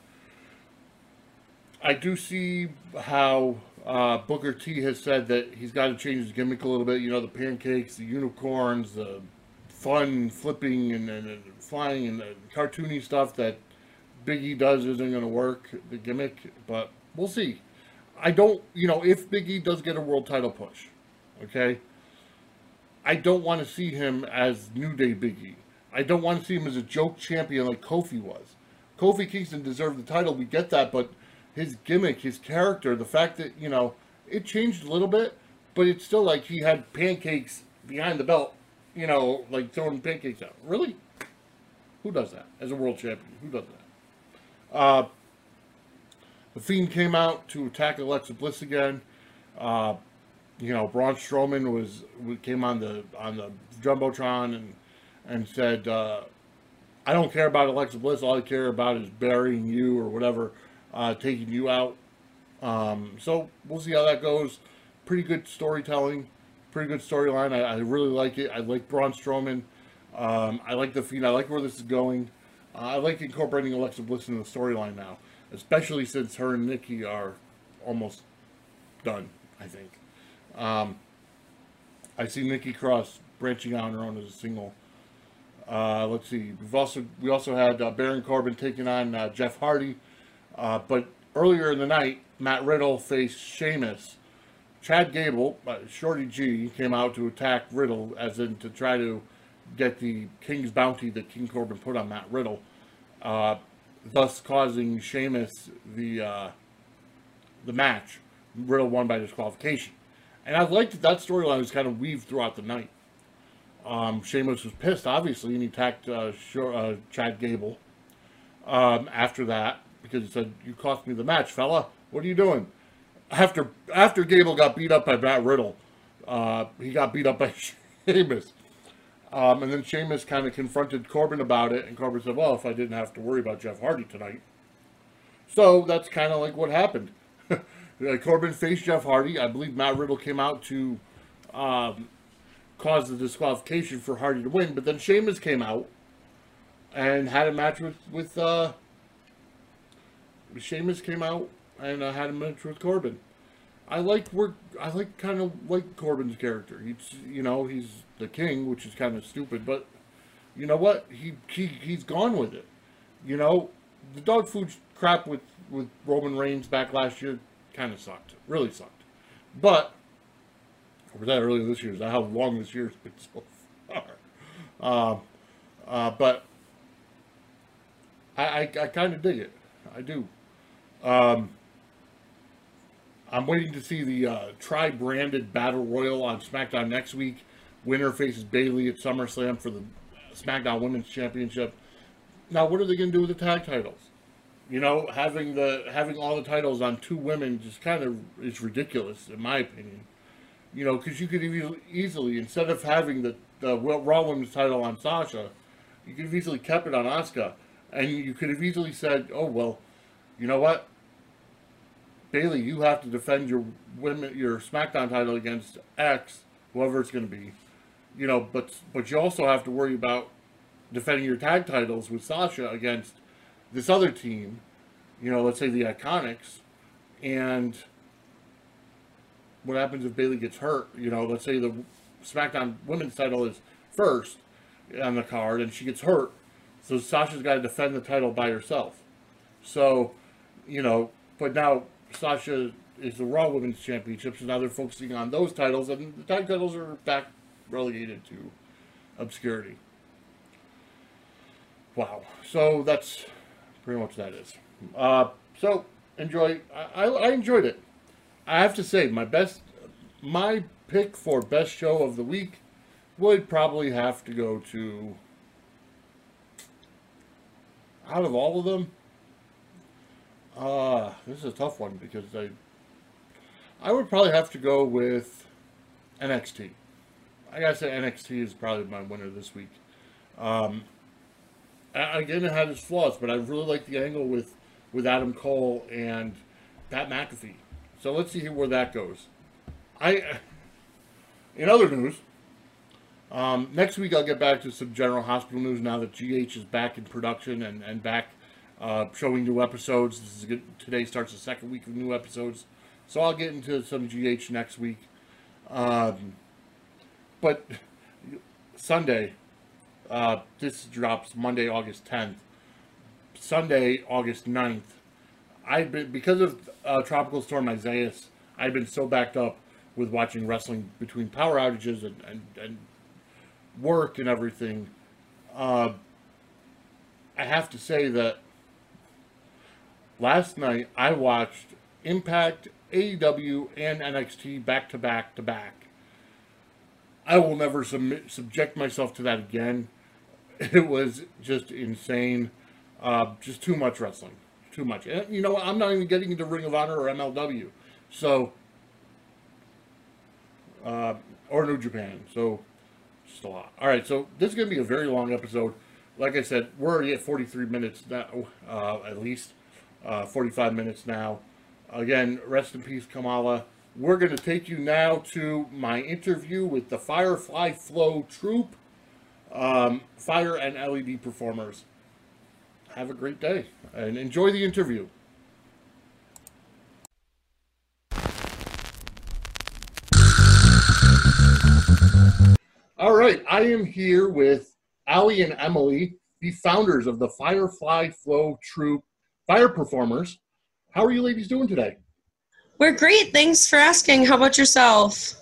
I, I do see how uh, Booker T has said that he's got to change his gimmick a little bit. You know, the pancakes, the unicorns, the fun flipping and, and, and flying and, cartoony stuff that Biggie does isn't going to work, the gimmick, but we'll see. I don't, you know, if Biggie does get a world title push, okay, I don't want to see him as New Day Biggie. I don't want to see him as a joke champion like Kofi was. Kofi Kingston deserved the title, we get that, but his gimmick, his character, the fact that, you know, it changed a little bit, but it's still like he had pancakes behind the belt, you know, like throwing pancakes out. Really? Who does that as a world champion? Who does that? Uh, the Fiend came out to attack Alexa Bliss again. Uh, you know, Braun Strowman was came on the on the jumbotron and and said, uh, "I don't care about Alexa Bliss. All I care about is burying you or whatever." uh, taking you out. Um, so we'll see how that goes. Pretty good storytelling, pretty good storyline. I, I, really like it. I like Braun Strowman. Um, I like the Fiend. I like where this is going. Uh, I like incorporating Alexa Bliss in the storyline now, especially since her and Nikki are almost done. I think. Um, I see Nikki Cross branching out on her own as a single. Uh, let's see. We've also we also had uh, Baron Corbin taking on uh, Jeff Hardy. Uh, but earlier in the night, Matt Riddle faced Sheamus. Chad Gable, uh, Shorty G, came out to attack Riddle, as in to try to get the King's bounty that King Corbin put on Matt Riddle, uh, thus causing Sheamus the the match. Riddle won by disqualification, and I liked that that storyline was kind of weaved throughout the night. Um, Sheamus was pissed, obviously, and he attacked uh, uh, Chad Gable. Um, after that, because he said, "You cost me the match, fella. What are you doing?" After after Gable got beat up by Matt Riddle, uh, he got beat up by Sheamus. Um, and then Sheamus kind of confronted Corbin about it, and Corbin said, "Well, if I didn't have to worry about Jeff Hardy tonight." So that's kind of like what happened. Corbin faced Jeff Hardy. I believe Matt Riddle came out to um, cause the disqualification for Hardy to win, but then Sheamus came out and had a match with with uh, Sheamus came out and uh, had a match with Corbin. I like work. I like kind of like Corbin's character. He's you know he's the king, which is kind of stupid, but you know what? He he he's gone with it. You know, the dog food crap with with Roman Reigns back last year kind of sucked. Really sucked. But Or was that earlier this year? Is that how long this year's been so far? Uh, uh, but I, I, I kind of dig it. I do. Um, I'm waiting to see the uh, tri-branded battle royal on SmackDown next week. Winner faces Bayley at SummerSlam for the SmackDown Women's Championship. Now, what are they going to do with the tag titles? You know, having the having all the titles on two women just kind of is ridiculous, in my opinion. You know, because you could easily instead of having the the Raw Women's title on Sasha, you could have easily kept it on Asuka, and you could have easily said, "Oh well, you know what, Bayley, you have to defend your women your SmackDown title against X, whoever it's going to be." You know, but but you also have to worry about defending your tag titles with Sasha against this other team, you know, let's say the Iconics, and what happens if Bayley gets hurt? You know, let's say the SmackDown Women's title is first on the card, and she gets hurt, so Sasha's got to defend the title by herself. So, you know, but now Sasha is the Raw Women's Championship, so now they're focusing on those titles, and the tag titles are back relegated to obscurity. Wow. So that's pretty much that is. Uh, so enjoy. I, I enjoyed it. I have to say, my best, my pick for best show of the week would probably have to go to. Out of all of them, uh, this is a tough one because I, I would probably have to go with NXT. I gotta say NXT is probably my winner this week. Um, again, it had its flaws, but I really like the angle with with Adam Cole and Pat McAfee. So let's see where that goes. I, in other news, um, next week I'll get back to some general hospital news now that GH is back in production and and back uh, showing new episodes. This is good. Today starts the second week of new episodes, so I'll get into some GH next week. Um, but Sunday, uh, this drops Monday, August 10th. Sunday, August 9th. I've been because of uh, Tropical Storm Isaias. I've been so backed up with watching wrestling between power outages and, and, and work and everything. Uh, I have to say that last night I watched Impact, AEW, and NXT back to back to back I will never submit, subject myself to that again. It was just insane. Uh, just too much wrestling. Too much. And, you know, what? I'm not even getting into Ring of Honor or MLW. So, uh, or New Japan. So, just a lot. All right, so this is going to be a very long episode. Like I said, we're already at 43 minutes now, uh, at least. Uh, 45 minutes now. Again, rest in peace, Kamala. We're going to take you now to my interview with the Firefly Flow Troupe, um, fire and LED performers. Have a great day and enjoy the interview. All right, I am here with Ali and Emily, the founders of the Firefly Flow Troupe fire performers. How are you ladies doing today? We're great. Thanks for asking. How about yourself?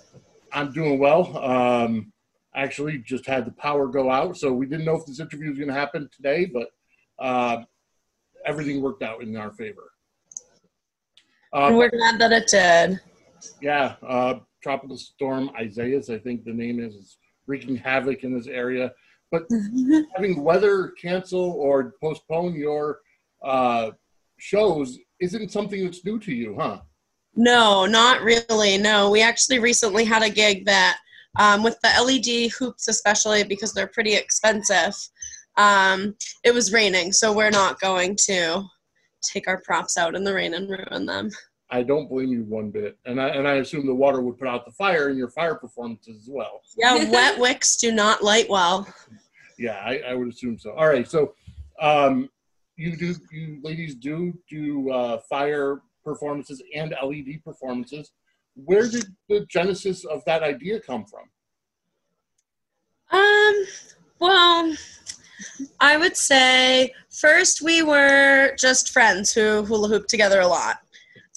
I'm doing well. Um, actually, just had the power go out, so we didn't know if this interview was going to happen today, but uh, everything worked out in our favor. Uh, we're glad that it did. Yeah, uh, tropical storm Isaias, I think the name is, is wreaking havoc in this area. But having weather cancel or postpone your uh, shows isn't something that's new to you, huh? No, not really. No, we actually recently had a gig that, um, with the LED hoops, especially because they're pretty expensive, um, it was raining, so we're not going to take our props out in the rain and ruin them. I don't blame you one bit, and I and I assume the water would put out the fire in your fire performances as well. Yeah, wet wicks do not light well. Yeah, I, I would assume so. All right, so um, you do you ladies do do uh, fire performances and LED performances. Where did the genesis of that idea come from? Um, well, I would say first we were just friends who hula hoop together a lot.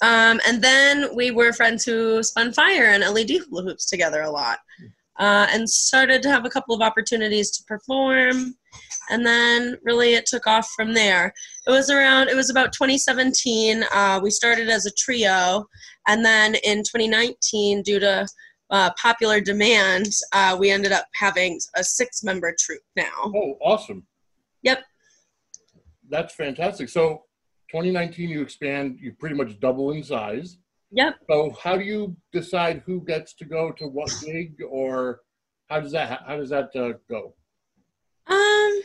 Um, and then we were friends who spun fire and LED hula hoops together a lot. Uh, and started to have a couple of opportunities to perform. And then really it took off from there. It was around, it was about 2017. Uh, we started as a trio. And then in 2019, due to uh, popular demand, uh, we ended up having a six member troupe now. Oh, awesome. Yep. That's fantastic. So 2019, you expand, you pretty much double in size. Yep. So how do you decide who gets to go to what gig, or how does that how does that uh, go? Um,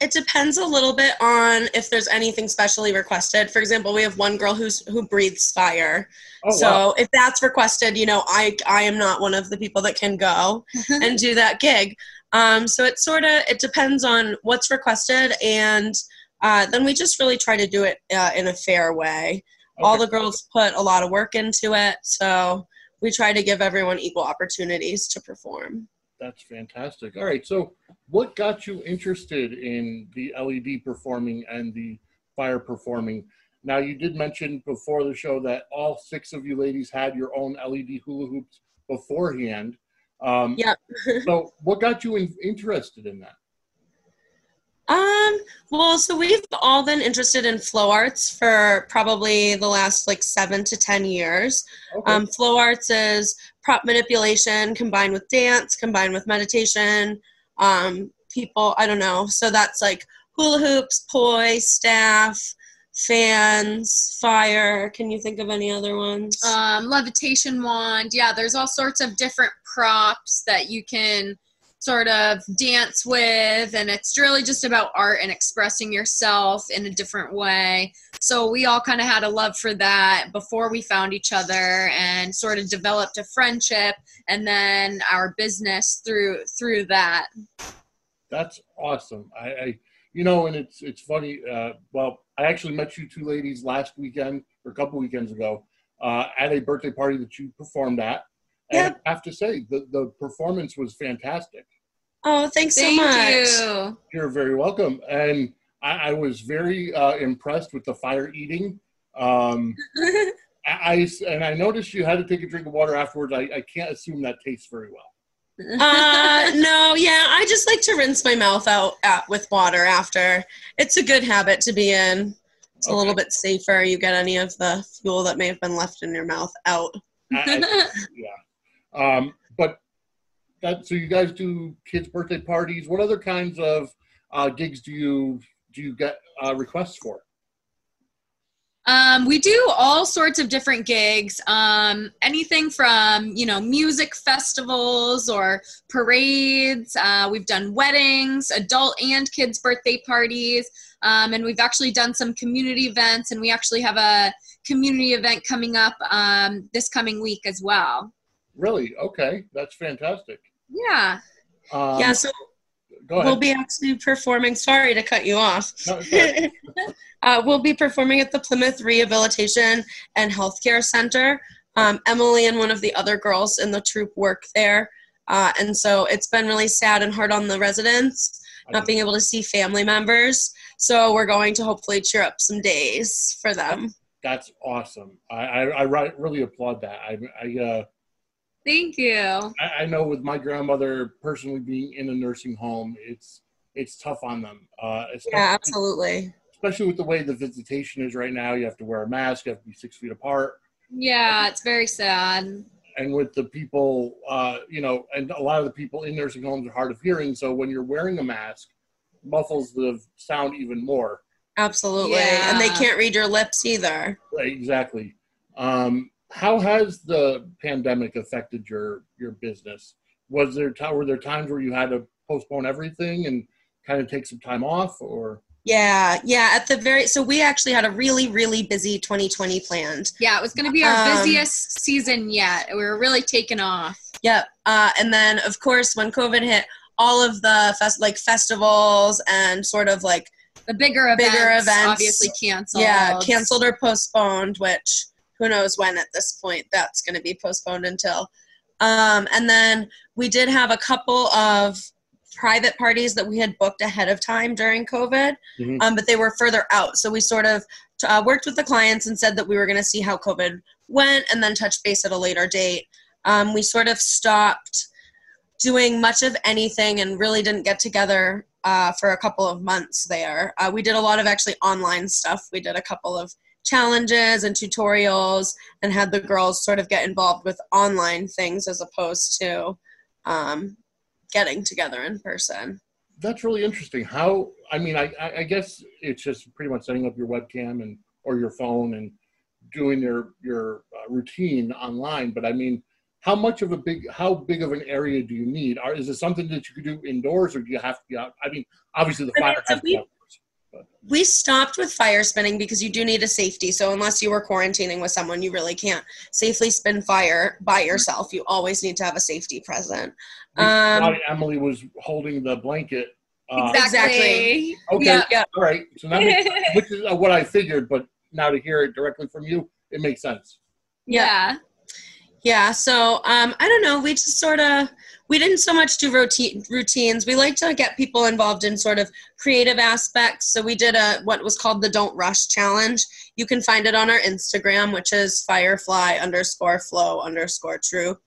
it depends a little bit on if there's anything specially requested. For example, we have one girl who's who breathes fire. Oh, so wow. if that's requested, you know, I I am not one of the people that can go and do that gig. Um, so it sort of it depends on what's requested, and uh, then we just really try to do it uh, in a fair way. All the girls put a lot of work into it, so we try to give everyone equal opportunities to perform. That's fantastic. All right. So, what got you interested in the LED performing and the fire performing? Now, you did mention before the show that all six of you ladies had your own LED hula hoops beforehand. Um, Yep. so, what got you in, interested in that? Um, well, so we've all been interested in flow arts for probably the last like seven to 10 years. Okay. Um, flow arts is prop manipulation combined with dance, combined with meditation. Um, people, I don't know. So that's like hula hoops, poi, staff, fans, fire. Can you think of any other ones? um, levitation wand. Yeah, there's all sorts of different props that you can sort of dance with, and it's really just about art and expressing yourself in a different way. So we all kind of had a love for that before we found each other, and sort of developed a friendship, and then our business through through that. That's awesome. I, I you know, and it's it's funny. Uh, well, I actually met you two ladies last weekend or a couple weekends ago uh, at a birthday party that you performed at. And I have to say, the, the performance was fantastic. oh, thanks Thank so much. you. You're very welcome. And I, I was very uh, impressed with the fire eating. Um, I, I- and I noticed you had to take a drink of water afterwards. I, I can't assume that tastes very well. uh, no, yeah, I just like to rinse my mouth out uh, with water after. It's a good habit to be in. It's a little bit safer. You get any of the fuel that may have been left in your mouth out. I- I- yeah. Um, but that so you guys do kids' birthday parties. What other kinds of uh, gigs do you do you get uh, requests for? Um, we do all sorts of different gigs. Um, anything from you know music festivals or parades. Uh, we've done weddings, adult and kids' birthday parties, um, and we've actually done some community events. And we actually have a community event coming up um, this coming week as well. Really? Okay, that's fantastic. Yeah. Um, yeah, so go ahead. we'll be actually performing. Sorry to cut you off. No, it's all right. uh, we'll be performing at the Plymouth Rehabilitation and Healthcare Center. Um, Emily and one of the other girls in the troupe work there. Uh, and so it's been really sad and hard on the residents not being able to see family members. So we're going to hopefully cheer up some days for them. That's awesome. I, I, I really applaud that. I, I, uh, Thank you. I, I know with my grandmother personally being in a nursing home, it's it's tough on them. Uh, Yeah, absolutely. especially with the way the visitation is right now. You have to wear a mask. You have to be six feet apart. Yeah, it's very sad. and with the people, uh, you know, and a lot of the people in nursing homes are hard of hearing. So when you're wearing a mask, muffles the sound even more. Absolutely. And they can't read your lips either. Right, exactly. Um, how has the pandemic affected your your business? Was there ti- were there times where you had to postpone everything and kind of take some time off, or Yeah, yeah. At the very so we actually had a really, really busy 2020 planned. Yeah, it was going to be our Um, busiest season yet. We were really taking off. Yep. Uh, and then of course when COVID hit, all of the fest like festivals and sort of like The bigger events, Bigger events. obviously canceled. yeah canceled or postponed, which who knows when at this point that's going to be postponed until. Um, and then we did have a couple of private parties that we had booked ahead of time during COVID, Mhm. um, but they were further out. So we sort of uh, worked with the clients and said that we were going to see how COVID went and then touch base at a later date. Um, we sort of stopped doing much of anything and really didn't get together uh, for a couple of months there. Uh, we did a lot of actually online stuff. We did a couple of challenges and tutorials and had the girls sort of get involved with online things as opposed to um, getting together in person. That's really interesting. How? I mean, I, I guess it's just pretty much setting up your webcam and or your phone and doing your your uh, routine online. But I mean, how much of a big how big of an area do you need? Are, is it something that you could do indoors, or do you have to be out? I mean, obviously the fire has to be outdoors. We stopped with fire spinning because you do need a safety. So unless you were quarantining with someone, you really can't safely spin fire by yourself. You always need to have a safety present. Um, Emily was holding the blanket. Uh, Exactly. Okay. Yeah. Yeah. All right. So that makes, which is uh, what I figured, but now to hear it directly from you, it makes sense. yeah. Yeah, so um, I don't know. We just sort of we didn't so much do routine routines. We like to get people involved in sort of creative aspects. So we did a what was called the Don't Rush challenge. You can find it on our Instagram, which is Firefly underscore Flow underscore Troupe,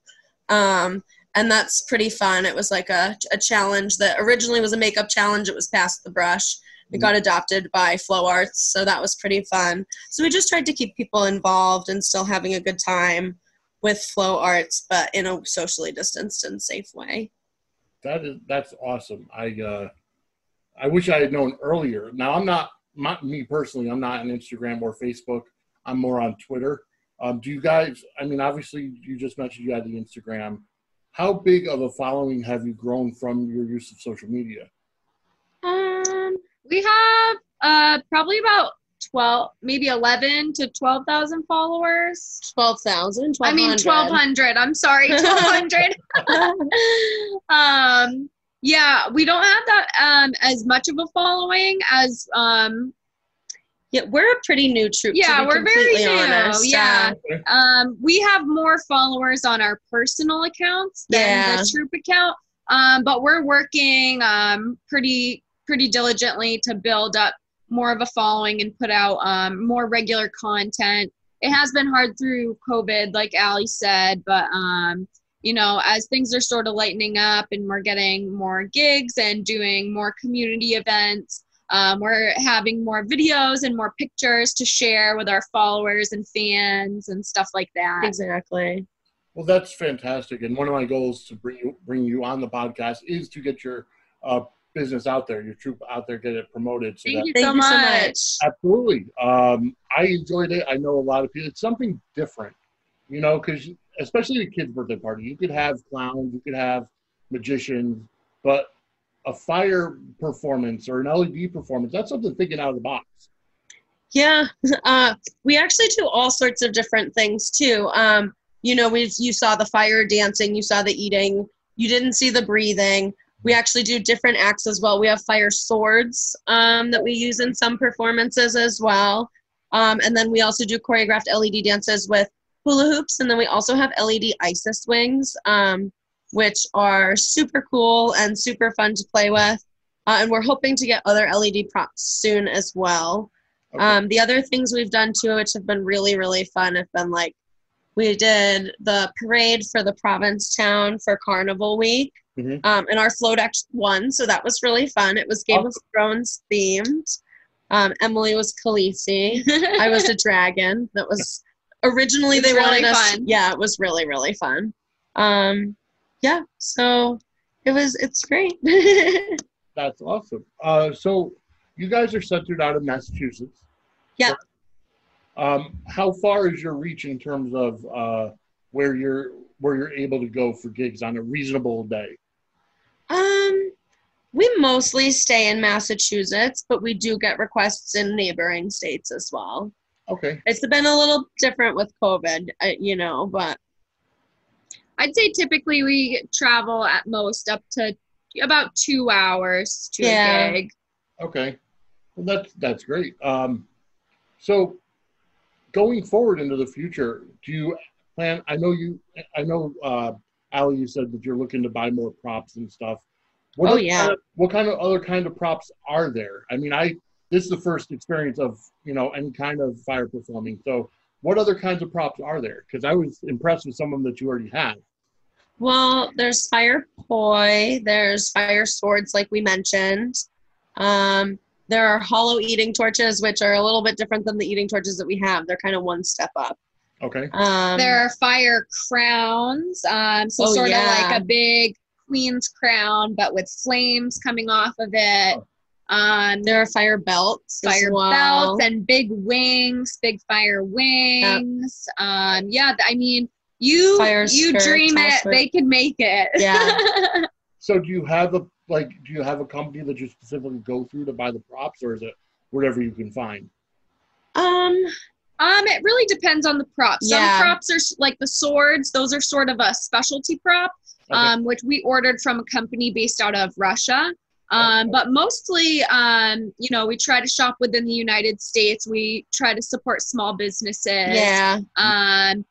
um, and that's pretty fun. It was like a a challenge that originally was a makeup challenge. It was past the brush. It got adopted by Flow Arts, so that was pretty fun. So we just tried to keep people involved and still having a good time with flow arts but in a socially distanced and safe way That is that's awesome. I uh, I wish I had known earlier. Now I'm not, not me personally. I'm not on Instagram or Facebook. I'm more on Twitter. Um, do you guys? I mean, obviously, you just mentioned you had the Instagram. How big of a following have you grown from your use of social media? um We have uh, probably about 12, maybe 11 to 12,000 followers. 12,000 I mean, 1,200. I'm sorry, 1,200. um, yeah, we don't have that um, as much of a following as um, yeah we're a pretty new troupe Yeah, we're very new, honest. yeah. Um, we have more followers on our personal accounts than Yeah. the troupe account um, but we're working um, pretty pretty diligently to build up more of a following and put out um, more regular content it has been hard through covid like ali said but um, you know as things are sort of lightening up and we're getting more gigs and doing more community events um, we're having more videos and more pictures to share with our followers and fans and stuff like that. exactly Well, that's fantastic. And one of my goals to bring you bring you on the podcast is to get your uh, business out there, your troupe out there, get it promoted. So Thank that, you Thank so you so much. much. Absolutely. Um, I enjoyed it. I know a lot of people. It's something different, you know, because especially the kids' birthday party, you could have clowns, you could have magicians, but a fire performance or an LED performance, that's something thinking out of the box. Yeah, uh, we actually do all sorts of different things too. Um, you know, we you saw the fire dancing, you saw the eating, you didn't see the breathing. We actually do different acts as well. We have fire swords um, that we use in some performances as well, um, and then we also do choreographed LED dances with hula hoops, and then we also have LED ISIS wings, um, which are super cool and super fun to play with. Uh, and we're hoping to get other LED props soon as well. Okay. Um, the other things we've done too, which have been really, really fun, have been like we did the parade for the Provincetown for Carnival Week, Mhm. um, and our float actually won, so that was really fun. It was Game of Thrones themed. Um, Emily was Khaleesi. I was a dragon. That was originally It's they really wanted us. fun. Yeah, it was really, really fun. Um, yeah, so it was. It's great. That's awesome. Uh, so you guys are centered out of Massachusetts. Yeah. Um, how far is your reach in terms of uh, where you're where you're able to go for gigs on a reasonable day? Um, we mostly stay in Massachusetts, but we do get requests in neighboring states as well. Okay. It's been a little different with COVID, uh, you know, but I'd say typically we travel at most up to about two hours to Yeah. a gig. Okay. Well, that's that's great. Um, so going forward into the future, do you plan? I know you. I know, uh, Ali. You said that you're looking to buy more props and stuff. What Oh, yeah. kind of- what kind of other kind of props are there? I mean, I this is the first experience of you know any kind of fire performing. So, what other kinds of props are there? Because I was impressed with some of them that you already had. Well, there's fire poi, there's fire swords, like we mentioned. Um, there are hollow eating torches, which are a little bit different than the eating torches that we have. They're kind of one step up. Okay. Um, there are fire crowns, um, so Oh, sort yeah. of like a big queen's crown, but with flames coming off of it. Oh. Um, there are fire belts. fire well. belts and big wings, big fire wings. Um, yeah, I mean, you Fire you skirt, dream it, skirt. they can make it. Yeah. So, do you have a like? Do you have a company that you specifically go through to buy the props, or is it whatever you can find? um, Um, it really depends on the props. Yeah. Some props are like the swords; those are sort of a specialty prop, Okay. um, which we ordered from a company based out of Russia. Um, but mostly, um, you know, we try to shop within the United States. We try to support small businesses. yeah. Um,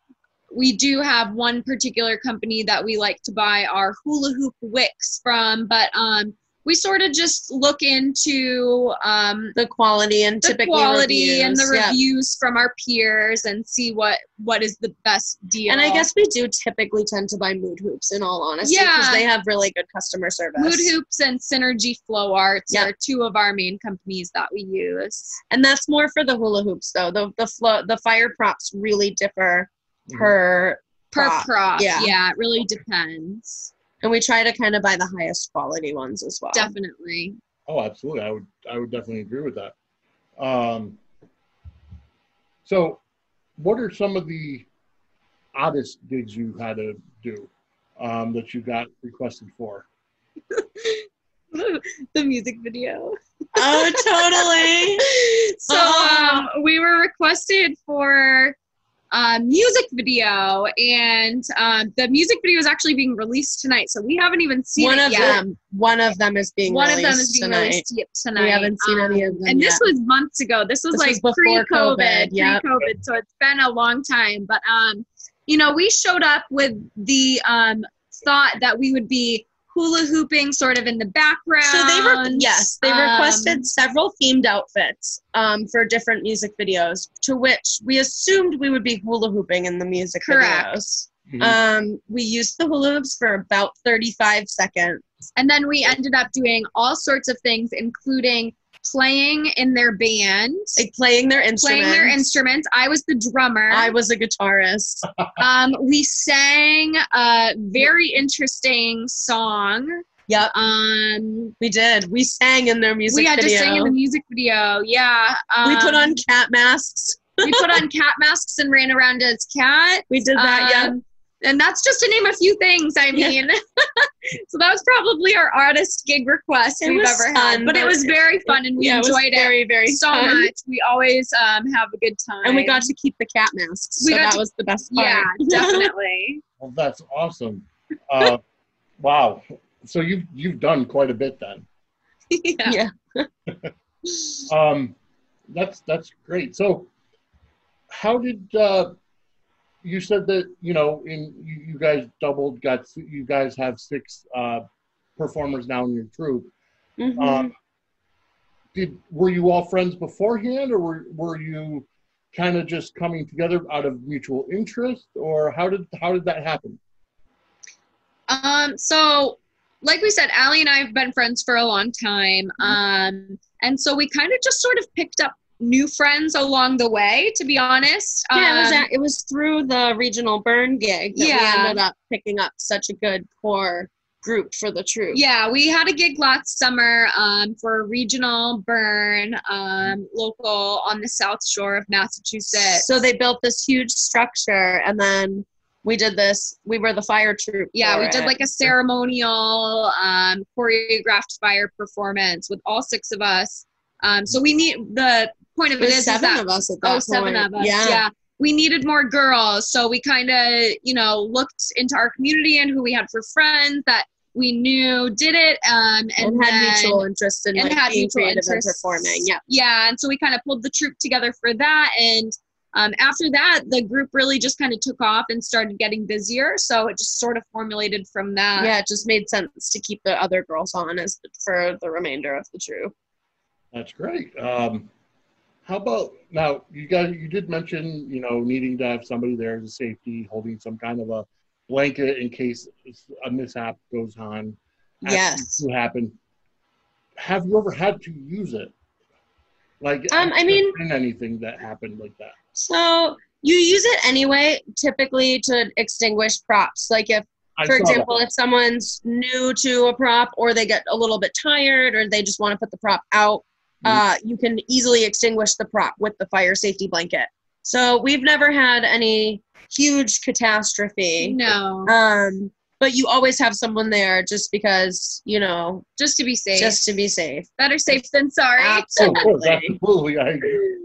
we do have one particular company that we like to buy our hula hoop wicks from, but um, we sort of just look into um, The quality and the typically quality and the reviews, yeah. reviews from our peers and see what what is the best deal. And I guess we do typically tend to buy mood hoops in all honesty because Yeah. they have really good customer service. Mood Hoops and Synergy Flow Arts Yeah. are two of our main companies that we use. And that's more for the hula hoops though. The the flow the fire props really differ Mhm. per Per Prop, prop, yeah. yeah, it really depends. And we try to kind of buy the highest quality ones as well. Definitely. Oh, absolutely. I would I would definitely agree with that. Um, so, what are some of the oddest gigs you had to do um, that you got requested for? the music video. Oh, totally. so um, we were requested for a music video, and um, the music video is actually being released tonight. So we haven't even seen one of yet. them one of them is being One of released them is being tonight. released tonight. We haven't seen Um, any of them And yet. this was months ago. This was This like was before pre-COVID, COVID, yep. pre-COVID. So it's been a long time. But um, you know, we showed up with the um thought that we would be hula hooping sort of in the background. So they were yes, they Um, requested several themed outfits um, for different music videos, to which we assumed we would be hula hooping in the music Correct. videos. Mhm. Um, we used the hula hoops for about 35 seconds. And then we ended up doing all sorts of things, including playing in their band, Like playing their instruments. playing their instruments. I was the drummer. I was a guitarist. um, we sang a very interesting song. Yep, Um, we did. We sang in their music we had video. to sing in the music video. Yeah. we put um, on cat masks. we put on cat masks and ran around as cat. We did that. yeah. And that's just to name a few things. I Yeah. mean, so that was probably our artist gig request It we've ever fun, had. But it was very fun, and we yeah, it was enjoyed it very, very so fun. much. We always um, have a good time. And we got to keep the cat masks. We so that to- was the best part. yeah, definitely. Well, that's awesome. Uh, wow. So you've you've done quite a bit then. yeah. yeah. Um, that's that's great. So, how did uh, you said that you know in you, you guys doubled got you guys have six uh, performers now in your troupe. Mhm. Um, did were you all friends beforehand, or were were you kind of just coming together out of mutual interest, or how did how did that happen? Um, so like we said, Allie and I have been friends for a long time. Um, and so we kind of just sort of picked up new friends along the way, to be honest. yeah, it was, Um, at, it was through the regional burn gig that Yeah. we ended up picking up such a good core group for the troupe. yeah, we had a gig last summer um, for a regional burn um, local on the South Shore of Massachusetts. So they built this huge structure, and then we did this. We were the fire troupe yeah, we did it. like a ceremonial um, choreographed fire performance with all six of us. Um, so we need the point of it There's is, is seven that of us at that oh seven point. of us Yeah. yeah. we needed more girls so we kind of you know looked into our community and who we had for friends that we knew did it um, and, and, had then- mutual interest in and like had being mutual creative interests. and performing. Yeah. yeah and so we kind of pulled the troupe together for that and um, after that the group really just kind of took off and started getting busier so it just sort of formulated from that yeah, it just made sense to keep the other girls on as for the remainder of the troupe. That's great. Um, how about now? You guys, you did mention you know needing to have somebody there as a safety, holding some kind of a blanket in case a mishap goes on. Yes. To happen. Have you ever had to use it? Like, Um, I mean- anything that happened like that. So you use it anyway, typically to extinguish props. Like if, I for saw that. example, if someone's new to a prop or they get a little bit tired or they just want to put the prop out. Uh, you can easily extinguish the prop with the fire safety blanket. So we've never had any huge catastrophe. No, Um, but you always have someone there just because, you know, just to be safe. just to be safe. Better safe than sorry. Of course, Absolutely. absolutely. I agree.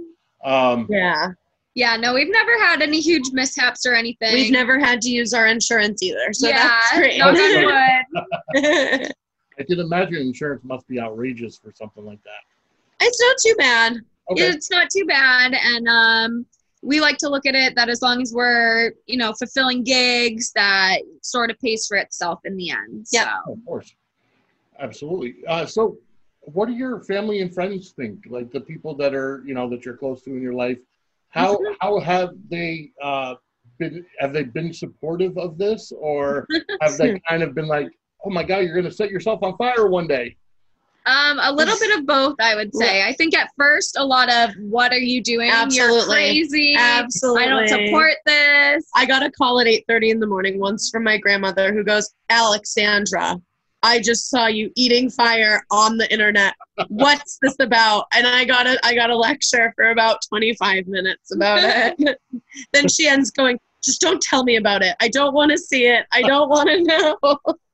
Um, Yeah. Yeah, no, we've never had any huge mishaps or anything. We've never had to use our insurance either. So yeah, that's great. knock Okay. I can imagine insurance must be outrageous for something like that. It's not too bad. Okay. It's not too bad, and um, we like to look at it that as long as we're, you know, fulfilling gigs, that sort of pays for itself in the end. Yep. So. Of course. Absolutely. Uh, so, what do your family and friends think? Like the people that are, you know, that you're close to in your life, how Mm-hmm. how have they uh, been? Have they been supportive of this, or have they kind of been like, "Oh my God, you're going to set yourself on fire one day"? Um, a little bit of both, I would say. I think at first, a lot of "What are you doing? You're Absolutely. crazy. Absolutely. I don't support this." I got a call at 8:30 in the morning once from my grandmother who goes, "Alexandra, I just saw you eating fire on the internet. What's this about?" And I got a I got a lecture for about 25 minutes about it. then she ends going, "Just don't tell me about it. I don't want to see it. I don't want to know."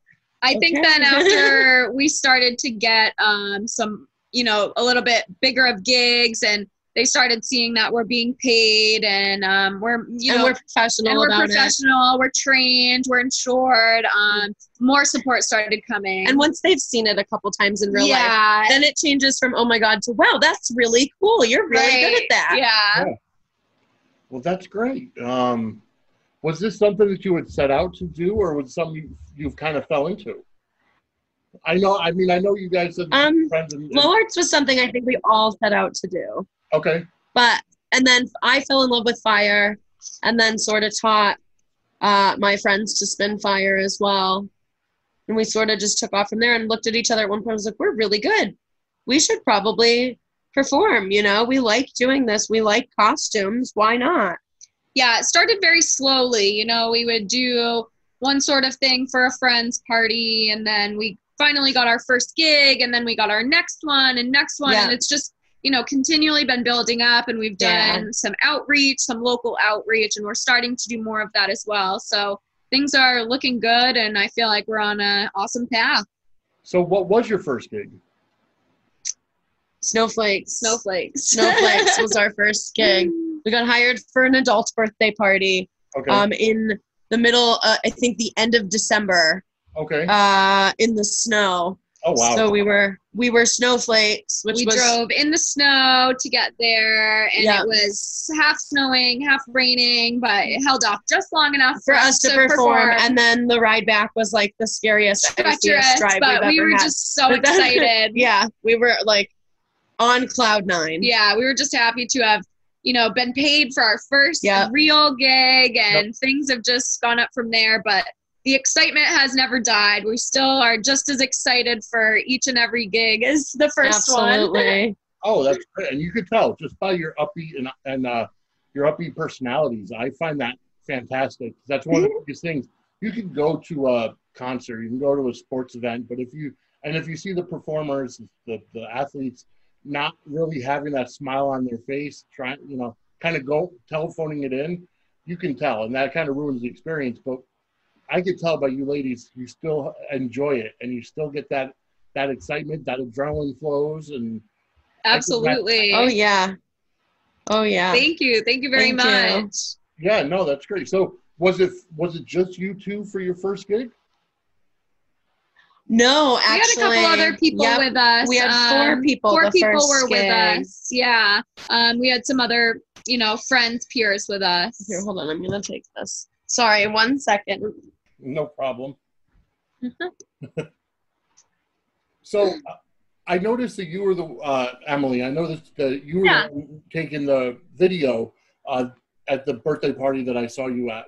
I think Okay. then after we started to get um, some, you know, a little bit bigger of gigs, and they started seeing that we're being paid, and um, we're, you and know, we're professional and we're about it. professional, we're trained, we're insured. Um, more support started coming. And once they've seen it a couple times in real life, yeah, then it changes from oh my god to wow that's really cool you're really good at right, that Yeah. Well, that's great. Um, was this something that you had set out to do, or was something you, you've kind of fell into? I know. I mean, I know you guys said Um, friends. And, and- low arts was something i think we all set out to do okay. but and then i fell in love with fire and then sort of taught uh, my friends to spin fire as well and we sort of just took off from there and looked at each other at one point and was like we're really good we should probably perform you know we like doing this we like costumes why not yeah, it started very slowly. You know, we would do one sort of thing for a friend's party, and then we finally got our first gig, and then we got our next one and next one, Yeah. and it's just you know continually been building up, and we've done Yeah. some outreach, some local outreach, and we're starting to do more of that as well. So things are looking good, and I feel like we're on an awesome path. So, what was your first gig? snowflakes Snowflakes. snowflakes was our first gig we got hired for an adult birthday party Okay. um, in the middle, uh, I think the end of December, okay. uh, in the snow. oh wow. So we were we were snowflakes, which we was drove in the snow to get there, and Yeah. it was half snowing, half raining, but it held off just long enough for us to perform. And then the ride back was like the scariest, iciest treacherous, drive but we've we ever were had. just so then- excited. yeah, we were like on cloud nine. Yeah, we were just happy to have, you know, been paid for our first Yeah. real gig, and things have just gone up from there. But the excitement has never died. We still are just as excited for each and every gig as the first one. Absolutely. oh, that's great. And you could tell just by your upbeat and and uh, your upbeat personalities. I find that fantastic. That's one of the biggest things. You can go to a concert, you can go to a sports event, but if you and if you see the performers, the the athletes not really having that smile on their face, trying you know, kind of go telephoning it in, you can tell, and that kind of ruins the experience. But I can tell by you ladies, you still enjoy it, and you still get that that excitement, that adrenaline flows, and Absolutely. Oh yeah. Oh yeah. Thank you. Thank you very Thank you. much. Yeah, no, that's great. So was it was it just you two for your first gig? No, we actually, had a couple other people yep, with us. We had four um, people. Four the people first were with us. Yeah. Um, we had some other, you know, friends, peers with us. Here, hold on. I'm gonna take this. Sorry, one second. No problem. so uh, I noticed that you were the uh, Emily. I noticed that you were Yeah. taking the video uh, at the birthday party that I saw you at.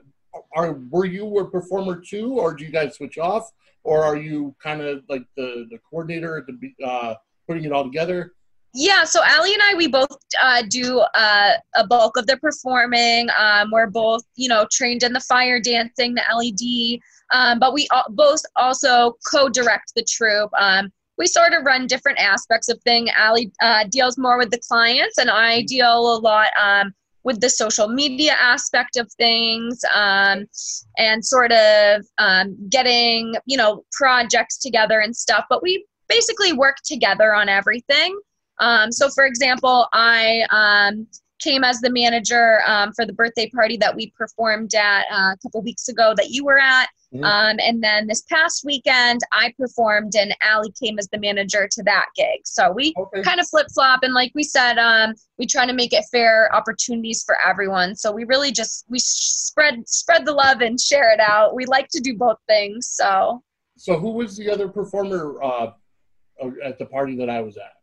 Are were you a performer too, or do you guys switch off, or are you kind of like the the coordinator at the uh, putting it all together? Yeah, so Allie and I, we both uh, do uh, a bulk of the performing. Um, we're both, you know, trained in the fire dancing, the LED, um, but we al- both also co-direct the troupe. Um, we sort of run different aspects of thing. Allie uh, deals more with the clients, and I deal a lot um, with the social media aspect of things um, and sort of um, getting, you know, projects together and stuff. But we basically work together on everything. Um, so, for example, I um, came as the manager um, for the birthday party that we performed at uh, a couple weeks ago that you were at. Mhm. Um, and then this past weekend, I performed and Allie came as the manager to that gig. So we Okay. kind of flip flop. And like we said, um, we try to make it fair opportunities for everyone. So we really just we spread spread the love and share it out. We like to do both things. So So who was the other performer uh, at the party that I was at?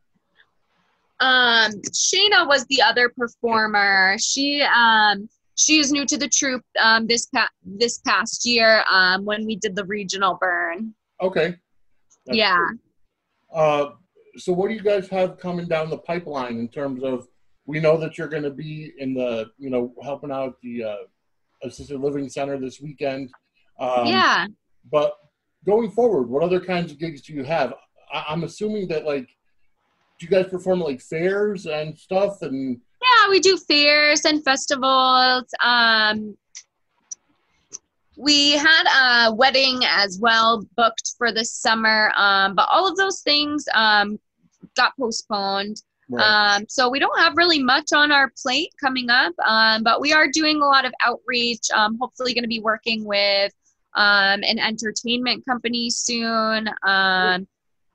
Um, Shayna was the other performer. She um she is new to the troupe um this pa- this past year um when we did the regional burn. Okay. That's yeah. Uh, so what do you guys have coming down the pipeline in terms of? We know that you're going to be in the, you know, helping out the uh, assisted living center this weekend. Um, yeah. But going forward, what other kinds of gigs do you have? I- I'm assuming that like, do you guys perform at, like fairs and stuff? And Yeah, we do fairs and festivals. Um we had a wedding as well booked for this summer, um, but all of those things um, got postponed. Um, so we don't have really much on our plate coming up, um, but we are doing a lot of outreach. Um, hopefully, going to be working with um, an entertainment company soon, um,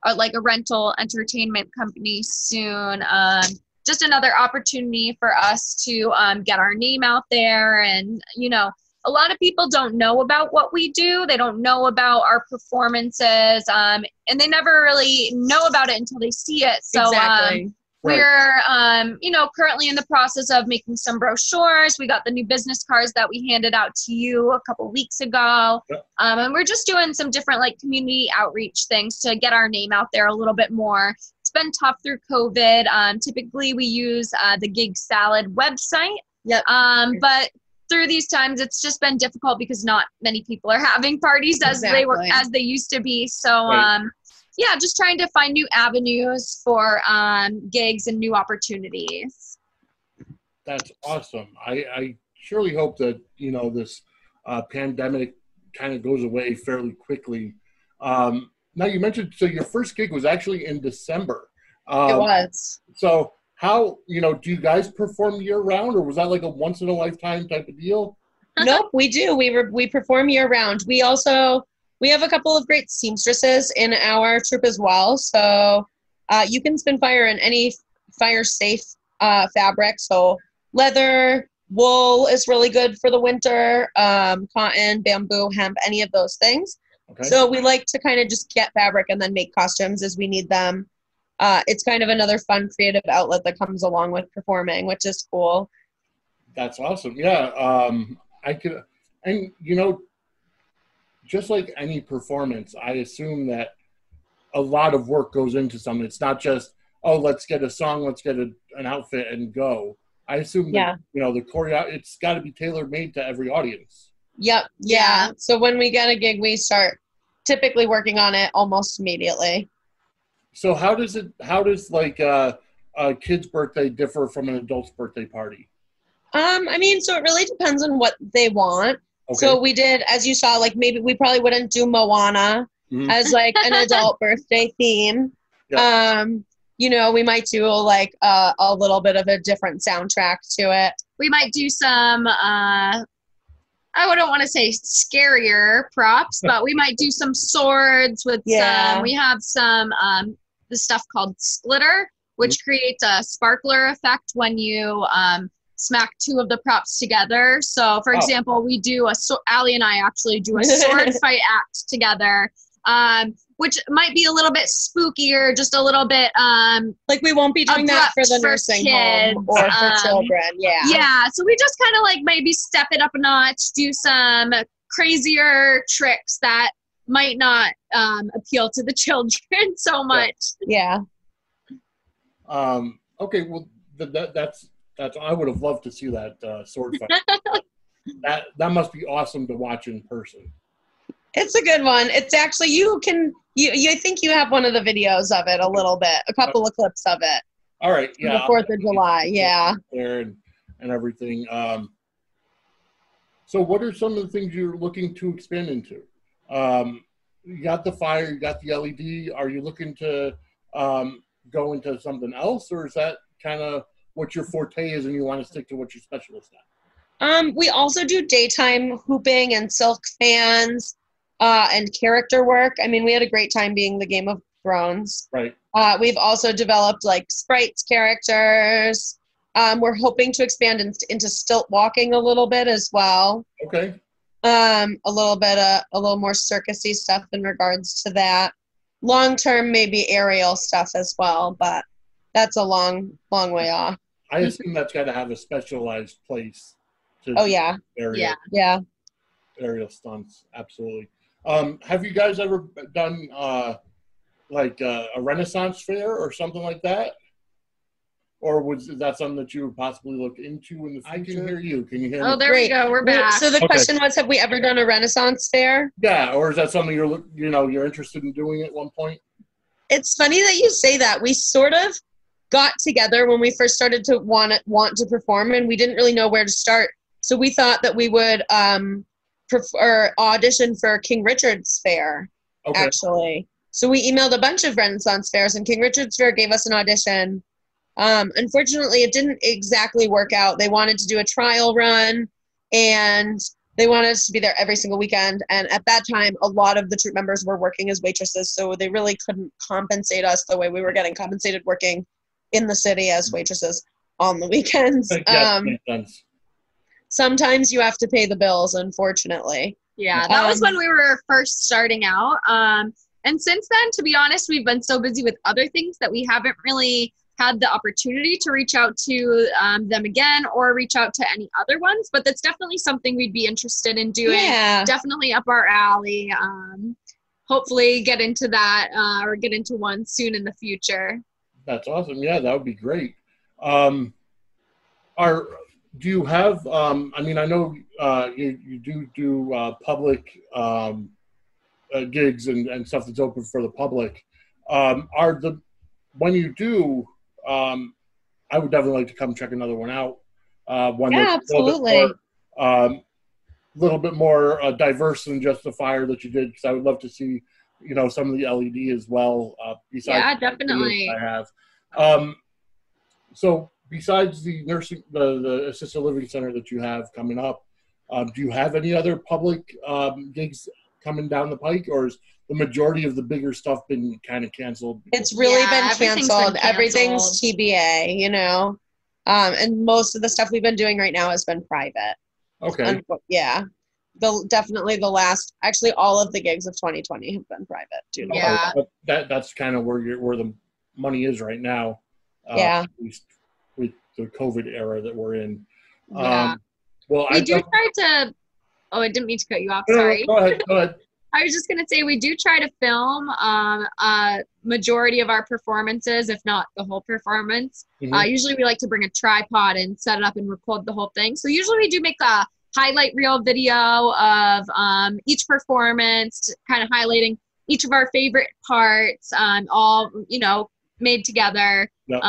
or like a rental entertainment company soon. Um, just another opportunity for us to um, get our name out there, and you know, a lot of people don't know about what we do. They don't know about our performances, um, and they never really know about it until they see it. So. Um, exactly. Right. we're, um, you know, currently in the process of making some brochures. We got the new business cards that we handed out to you a couple weeks ago, um, and we're just doing some different like community outreach things to get our name out there a little bit more. It's been tough through COVID. Um, typically, we use uh, the Gig Salad website. Yep. Um, but through these times, it's just been difficult because not many people are having parties as they were as they used to be. So. Right. Um, yeah, just trying to find new avenues for um, gigs and new opportunities. That's awesome. I, I surely hope that you know this uh, pandemic kind of goes away fairly quickly. Um, now you mentioned so your first gig was actually in December. Um, it was. So how you know do you guys perform year round or was that like a once in a lifetime type of deal? nope, we do. We re- we perform year round. We also we have a couple of great seamstresses in our troupe as well. So uh, you can spin fire in any fire safe uh, fabric. So leather, wool is really good for the winter. Um, cotton, bamboo, hemp, any of those things. Okay. So we like to kind of just get fabric and then make costumes as we need them. Uh, it's kind of another fun creative outlet that comes along with performing, which is cool. That's awesome. Yeah. Um, I could, and you know, just like any performance, I assume that a lot of work goes into something. It's not just, oh, let's get a song, let's get a, an outfit and go. I assume that, Yeah. you know, the choreo, it's got to be tailor made to every audience. Yep. Yeah. So when we get a gig, we start typically working on it almost immediately. So how does it, how does like uh, a kid's birthday differ from an adult's birthday party? Um, I mean, so it really depends on what they want. Okay. So we did, as you saw, like maybe we probably wouldn't do Moana Mhm. as like an adult birthday theme. Um, you know, we might do like a, a little bit of a different soundtrack to it. We might do some, uh, I wouldn't want to say scarier props, but we might do some swords with Yeah. some, we have some, um, the stuff called splitter, which creates a sparkler effect when you um, smack two of the props together. So, for Oh. example, we do a, so- Allie and I actually do a sword fight act together. Um, which might be a little bit spookier, just a little bit um, Like we won't be doing that for the for nursing kids, home or for um, children. Yeah. yeah. So we just kind of like maybe step it up a notch, do some crazier tricks that might not um, appeal to the children so much. Yeah. Um, okay, well, th- that, that's that's. I would have loved to see that uh, sword fight. that that must be awesome to watch in person. It's a good one. It's actually you can you you I think you have one of the videos of it a little bit, a couple of clips of it. All right, yeah, The Fourth of July. Yeah. there and and everything. Um, so, what are some of the things you're looking to expand into? Um, you got the fire, you got the LED. Are you looking to um, go into something else, or is that kind of what your forte is, and you want to stick to what you're specialist at? Um, we also do daytime hooping and silk fans uh, and character work. I mean, we had a great time being the Game of Thrones. Right. Uh, we've also developed like sprites characters. Um, we're hoping to expand in, into stilt walking a little bit as well. Okay. Um, a little bit of a little more circusy stuff in regards to that. Long term, maybe aerial stuff as well, but that's a long, long way off. I assume that's got to have a specialized place. To Oh yeah, aerial, Yeah. yeah. aerial stunts. Absolutely. Um, have you guys ever done uh, like uh, a Renaissance fair or something like that? Or was that something that you would possibly look into in the future? I can hear you. Can you hear Oh, me? there Great. we go. We're back. So the Okay. question was, have we ever done a Renaissance fair? Yeah, or is that something you're you know you're interested in doing at one point? It's funny that you say that. We sort of got together when we first started to want want to perform, and we didn't really know where to start. So we thought that we would um, prefer audition for King Richard's Faire. Okay. actually. So we emailed a bunch of Renaissance fairs, and King Richard's Faire gave us an audition. Um, unfortunately, it didn't exactly work out. They wanted to do a trial run, and they wanted us to be there every single weekend. And at that time, a lot of the troupe members were working as waitresses, so they really couldn't compensate us the way we were getting compensated working in the city as waitresses on the weekends. Um. Sometimes you have to pay the bills, unfortunately. Yeah, that was Um, when we were first starting out. Um, and since then, to be honest, we've been so busy with other things that we haven't really had the opportunity to reach out to um, them again or reach out to any other ones. But that's definitely something we'd be interested in doing. Yeah. Definitely up our alley. Um, hopefully, get into that uh, or get into one soon in the future. That's awesome. Yeah, that would be great. Um, are do you have? Um, I mean, I know uh, you you do do uh, public um, uh, gigs and, and stuff that's open for the public. Um, are the when you do? Um, I would definitely like to come check another one out. Uh, one Yeah, that's a little bit more, um, little bit more uh, diverse than just the fire that you did, because I would love to see, you know, some of the LED as well. Uh, besides Yeah, definitely. I have. Um, so besides the nursing, the, the assisted living center that you have coming up, um, do you have any other public um, gigs coming down the pike, or is the majority of the bigger stuff been kind of canceled? It's really Yeah, been everything's canceled. been Everything's. TBA, you know. Um, and most of the stuff we've been doing right now has been private. okay. Unfo- yeah. The definitely the last actually all of the gigs of 2020 have been private due Yeah. But that that's kind of where you're, where the money is right now. Uh, Yeah. At least with the COVID era that we're in. Yeah. Um, well, we I do try to. Oh, I didn't mean to cut you off. No, no, Sorry. Go ahead. Go ahead. I was just gonna say we do try to film um, a majority of our performances, if not the whole performance. Uh, Mhm. usually we like to bring a tripod and set it up and record the whole thing. So usually we do make a highlight reel video of um, each performance, kind of highlighting each of our favorite parts, um, all you know made together. Yep.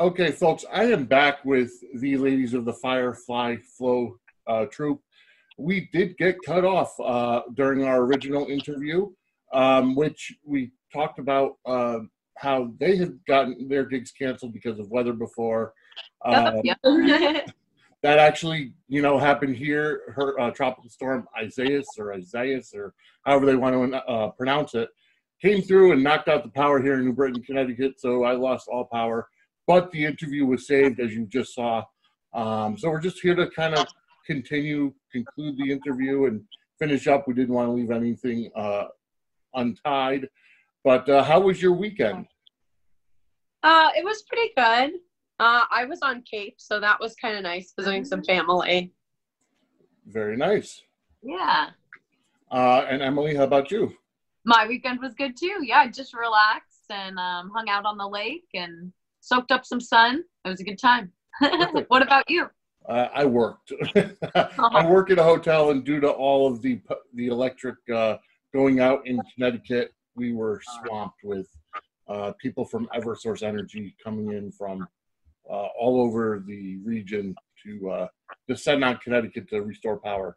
Okay, folks, I am back with the ladies of the Firefly Flow uh, troupe. We did get cut off uh, during our original interview, um, which we talked about uh, how they had gotten their gigs canceled because of weather before. Um, yeah. that actually, you know, happened here. Her uh, tropical storm Isaias or Isaias or however they want to uh, pronounce it came through and knocked out the power here in New Britain, Connecticut. So I lost all power, but the interview was saved as you just saw. Um, so we're just here to kind of continue, conclude the interview, and finish up. We didn't want to leave anything uh, untied. But uh, how was your weekend? Uh, it was pretty good. Uh, I was on Cape, so that was kind of nice visiting some family. Very nice. Yeah. Uh, and Emily, how about you? My weekend was good too. Yeah, I just relaxed and um, hung out on the lake and soaked up some sun. It was a good time. what about you? Uh, I worked. I work at a hotel, and due to all of the the electric uh, going out in Connecticut, we were swamped with uh, people from EverSource Energy coming in from uh, all over the region to uh, descend on Connecticut to restore power.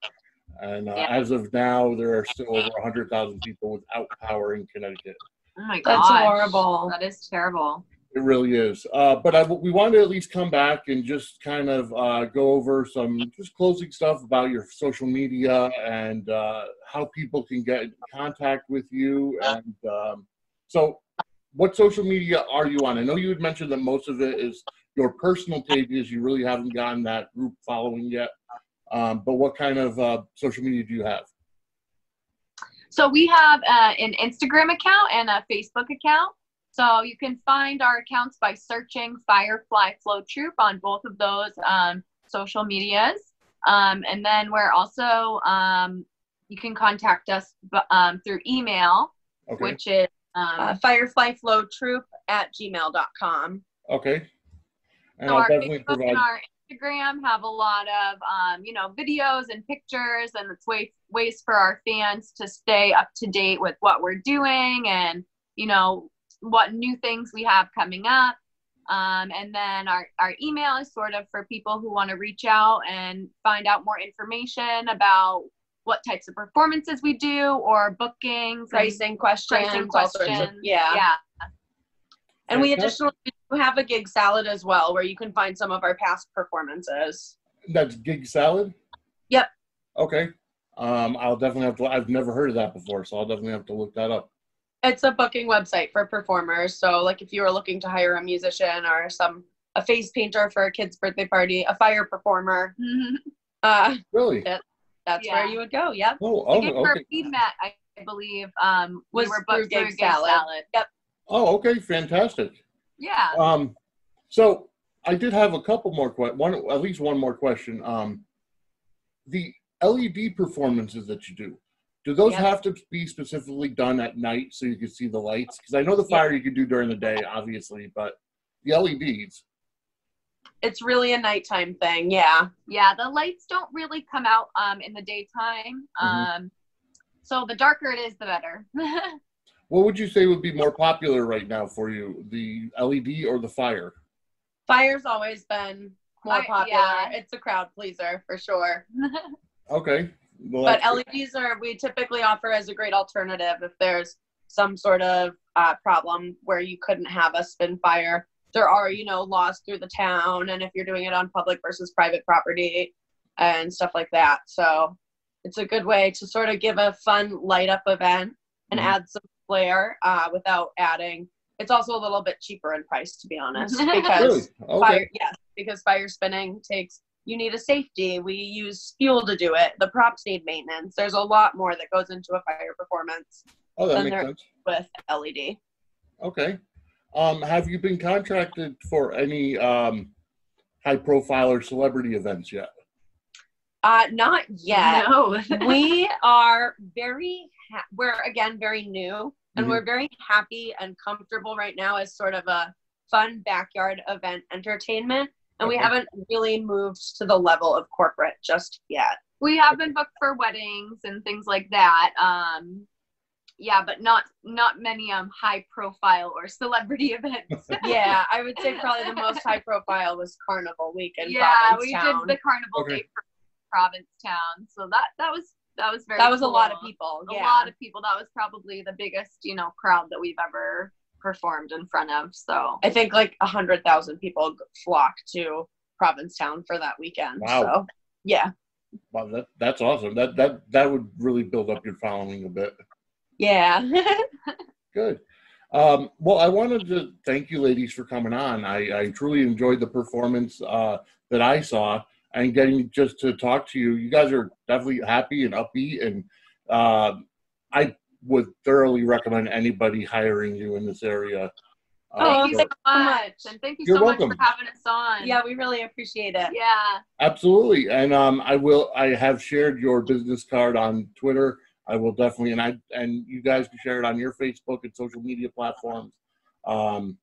And uh, Yeah. as of now, there are still over 100,000 people without power in Connecticut. Oh my god, That's horrible. That is terrible. It really is. Uh, but I, we wanted to at least come back and just kind of uh, go over some just closing stuff about your social media and uh, how people can get in contact with you. And um, so, what social media are you on? I know you had mentioned that most of it is your personal pages. You really haven't gotten that group following yet. Um, but what kind of uh, social media do you have? So we have uh, an Instagram account and a Facebook account. So you can find our accounts by searching Firefly Flow Troupe on both of those um, social medias. Um, and then we're also, um, you can contact us um, through email, Okay. which is um, Uh, fireflyflowtroop at gmail.com. Okay. And so I'll our definitely Facebook provide. and our Instagram have a lot of um, you know videos and pictures, and it's way, ways for our fans to stay up to date with what we're doing and you know what new things we have coming up. Um, and then our, our email is sort of for people who want to reach out and find out more information about what types of performances we do or bookings, Pricing questions. pricing all sorts of- questions. yeah. yeah. And we additionally do have a gig salad as well, where you can find some of our past performances. That's gig salad. Yep. Okay. Um, I'll definitely have to. I've never heard of that before, so I'll definitely have to look that up. It's a booking website for performers. So, like, if you were looking to hire a musician or some a face painter for a kid's birthday party, a fire performer, uh, Really? Yeah. that's Yeah. where you would go. Yep. Oh, The oh, gig where okay. we met, I believe, um, Was we were through booked Gig through Gig Salad. Salad. Yep. Oh, okay. Fantastic. Yeah. Um, so I did have a couple more que- one at least one more question. Um, the LED performances that you do, do those Yep. have to be specifically done at night so you can see the lights? Because I know the Yep. fire you can do during the day, obviously, but the LEDs. It's really a nighttime thing. Yeah. Yeah. The lights don't really come out um, in the daytime. Mhm. Um, so the darker it is, the better. What would you say would be more popular right now for you, the LED or the fire? Fire's always been more Fire- popular. yeah. It's a crowd pleaser for sure. Okay. Well, but LEDs are we typically offer as a great alternative if there's some sort of uh, problem where you couldn't have a spin fire. There are you know laws through the town, and if you're doing it on public versus private property and stuff like that, so it's a good way to sort of give a fun light up event and Mhm. add some flair uh, without adding. It's also a little bit cheaper in price, to be honest, because Really? Okay. fire yes because fire spinning takes you need a safety we use fuel to do it the props need maintenance there's a lot more that goes into a fire performance Oh, that then makes there- sense. with led Okay. Um, have you been contracted for any um, high profile or celebrity events yet? uh not yet No. we are very ha- we're again very new and Mhm. we're very happy and comfortable right now as sort of a fun backyard event entertainment and we haven't really moved to the level of corporate just yet we have been booked for weddings and things like that. Um, yeah, but not not many um high profile or celebrity events. yeah i would say probably the most high profile was carnival week in yeah, we did the carnival Okay. day for Provincetown, so that that was that was very. that was a lot of cool. people. A Yeah. lot of people. That was probably the biggest you know crowd that we've ever performed in front of. So I think like a hundred thousand people flocked to Provincetown for that weekend. Wow. So yeah, Wow, that, that's awesome. That that that would really build up your following a bit. yeah. Good. Um, well, I wanted to thank you, ladies, for coming on. I, I truly enjoyed the performance uh, that I saw and getting just to talk to you. You guys are definitely happy and upbeat, and uh, I would thoroughly recommend anybody hiring you in this area. Uh, Oh, Thank you so- so much. much. And thank you You're so much for having us on. yeah, we really appreciate it. Yeah. Absolutely, and um, I will. I have shared your business card on Twitter. I will definitely, and I and you guys can share it on your Facebook and social media platforms. Um,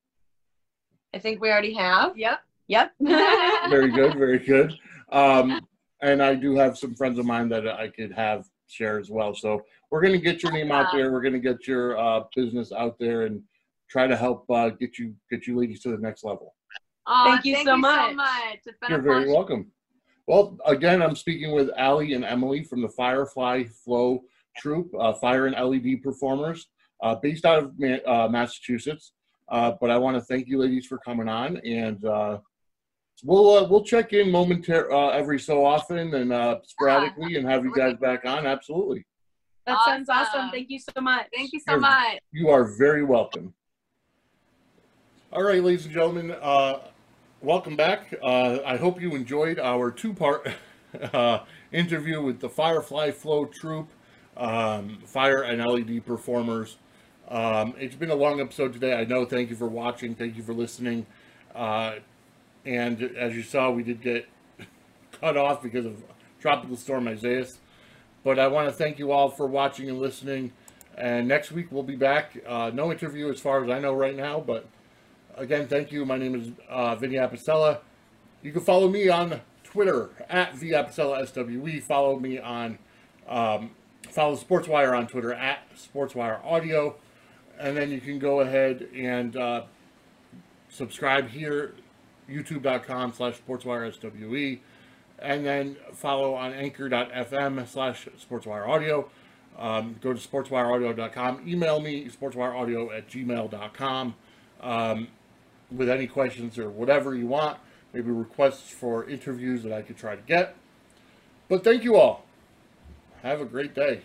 I think we already have. Yep. Yep. very good, very good. Um, and I do have some friends of mine that I could have share as well. So we're gonna get your name out there. We're gonna get your uh, business out there and try to help uh, get you get you ladies to the next level. Aw, Thank you so much. It's been You're a very pleasure. welcome. Well, again, I'm speaking with Allie and Emily from the Firefly Flow Troupe, uh, Fire and LED performers, uh, based out of Ma- uh, Massachusetts. Uh, but I want to thank you, ladies, for coming on, and uh, we'll uh, we'll check in momentar uh, every so often and uh, sporadically, and have you guys back on. Absolutely, That sounds awesome. Awesome. Thank you so much. Thank you so You're- much. you are very welcome. All right, ladies and gentlemen, uh, welcome back. Uh, I hope you enjoyed our two-part uh, interview with the Firefly Flow Troupe, um, fire and LED performers. Um, it's been a long episode today. I know. Thank you for watching. Thank you for listening. Uh, and as you saw, we did get cut off because of Tropical Storm Isaias. But I want to thank you all for watching and listening. And next week we'll be back. Uh, no interview as far as I know right now, but again, thank you. My name is uh, Vinny Apicella. You can follow me on Twitter at VApicella Follow me on, um, follow Sportswire on Twitter at Sportswire Audio. And then you can go ahead and uh, subscribe here, youtube.com slash sportswireswe. And then follow on anchor.fm slash sportswire audio. Um, go to sportswireaudio.com. Email me, sportswireaudio at gmail.com, um, with any questions or whatever you want. Maybe requests for interviews that I could try to get. But thank you all. Have a great day.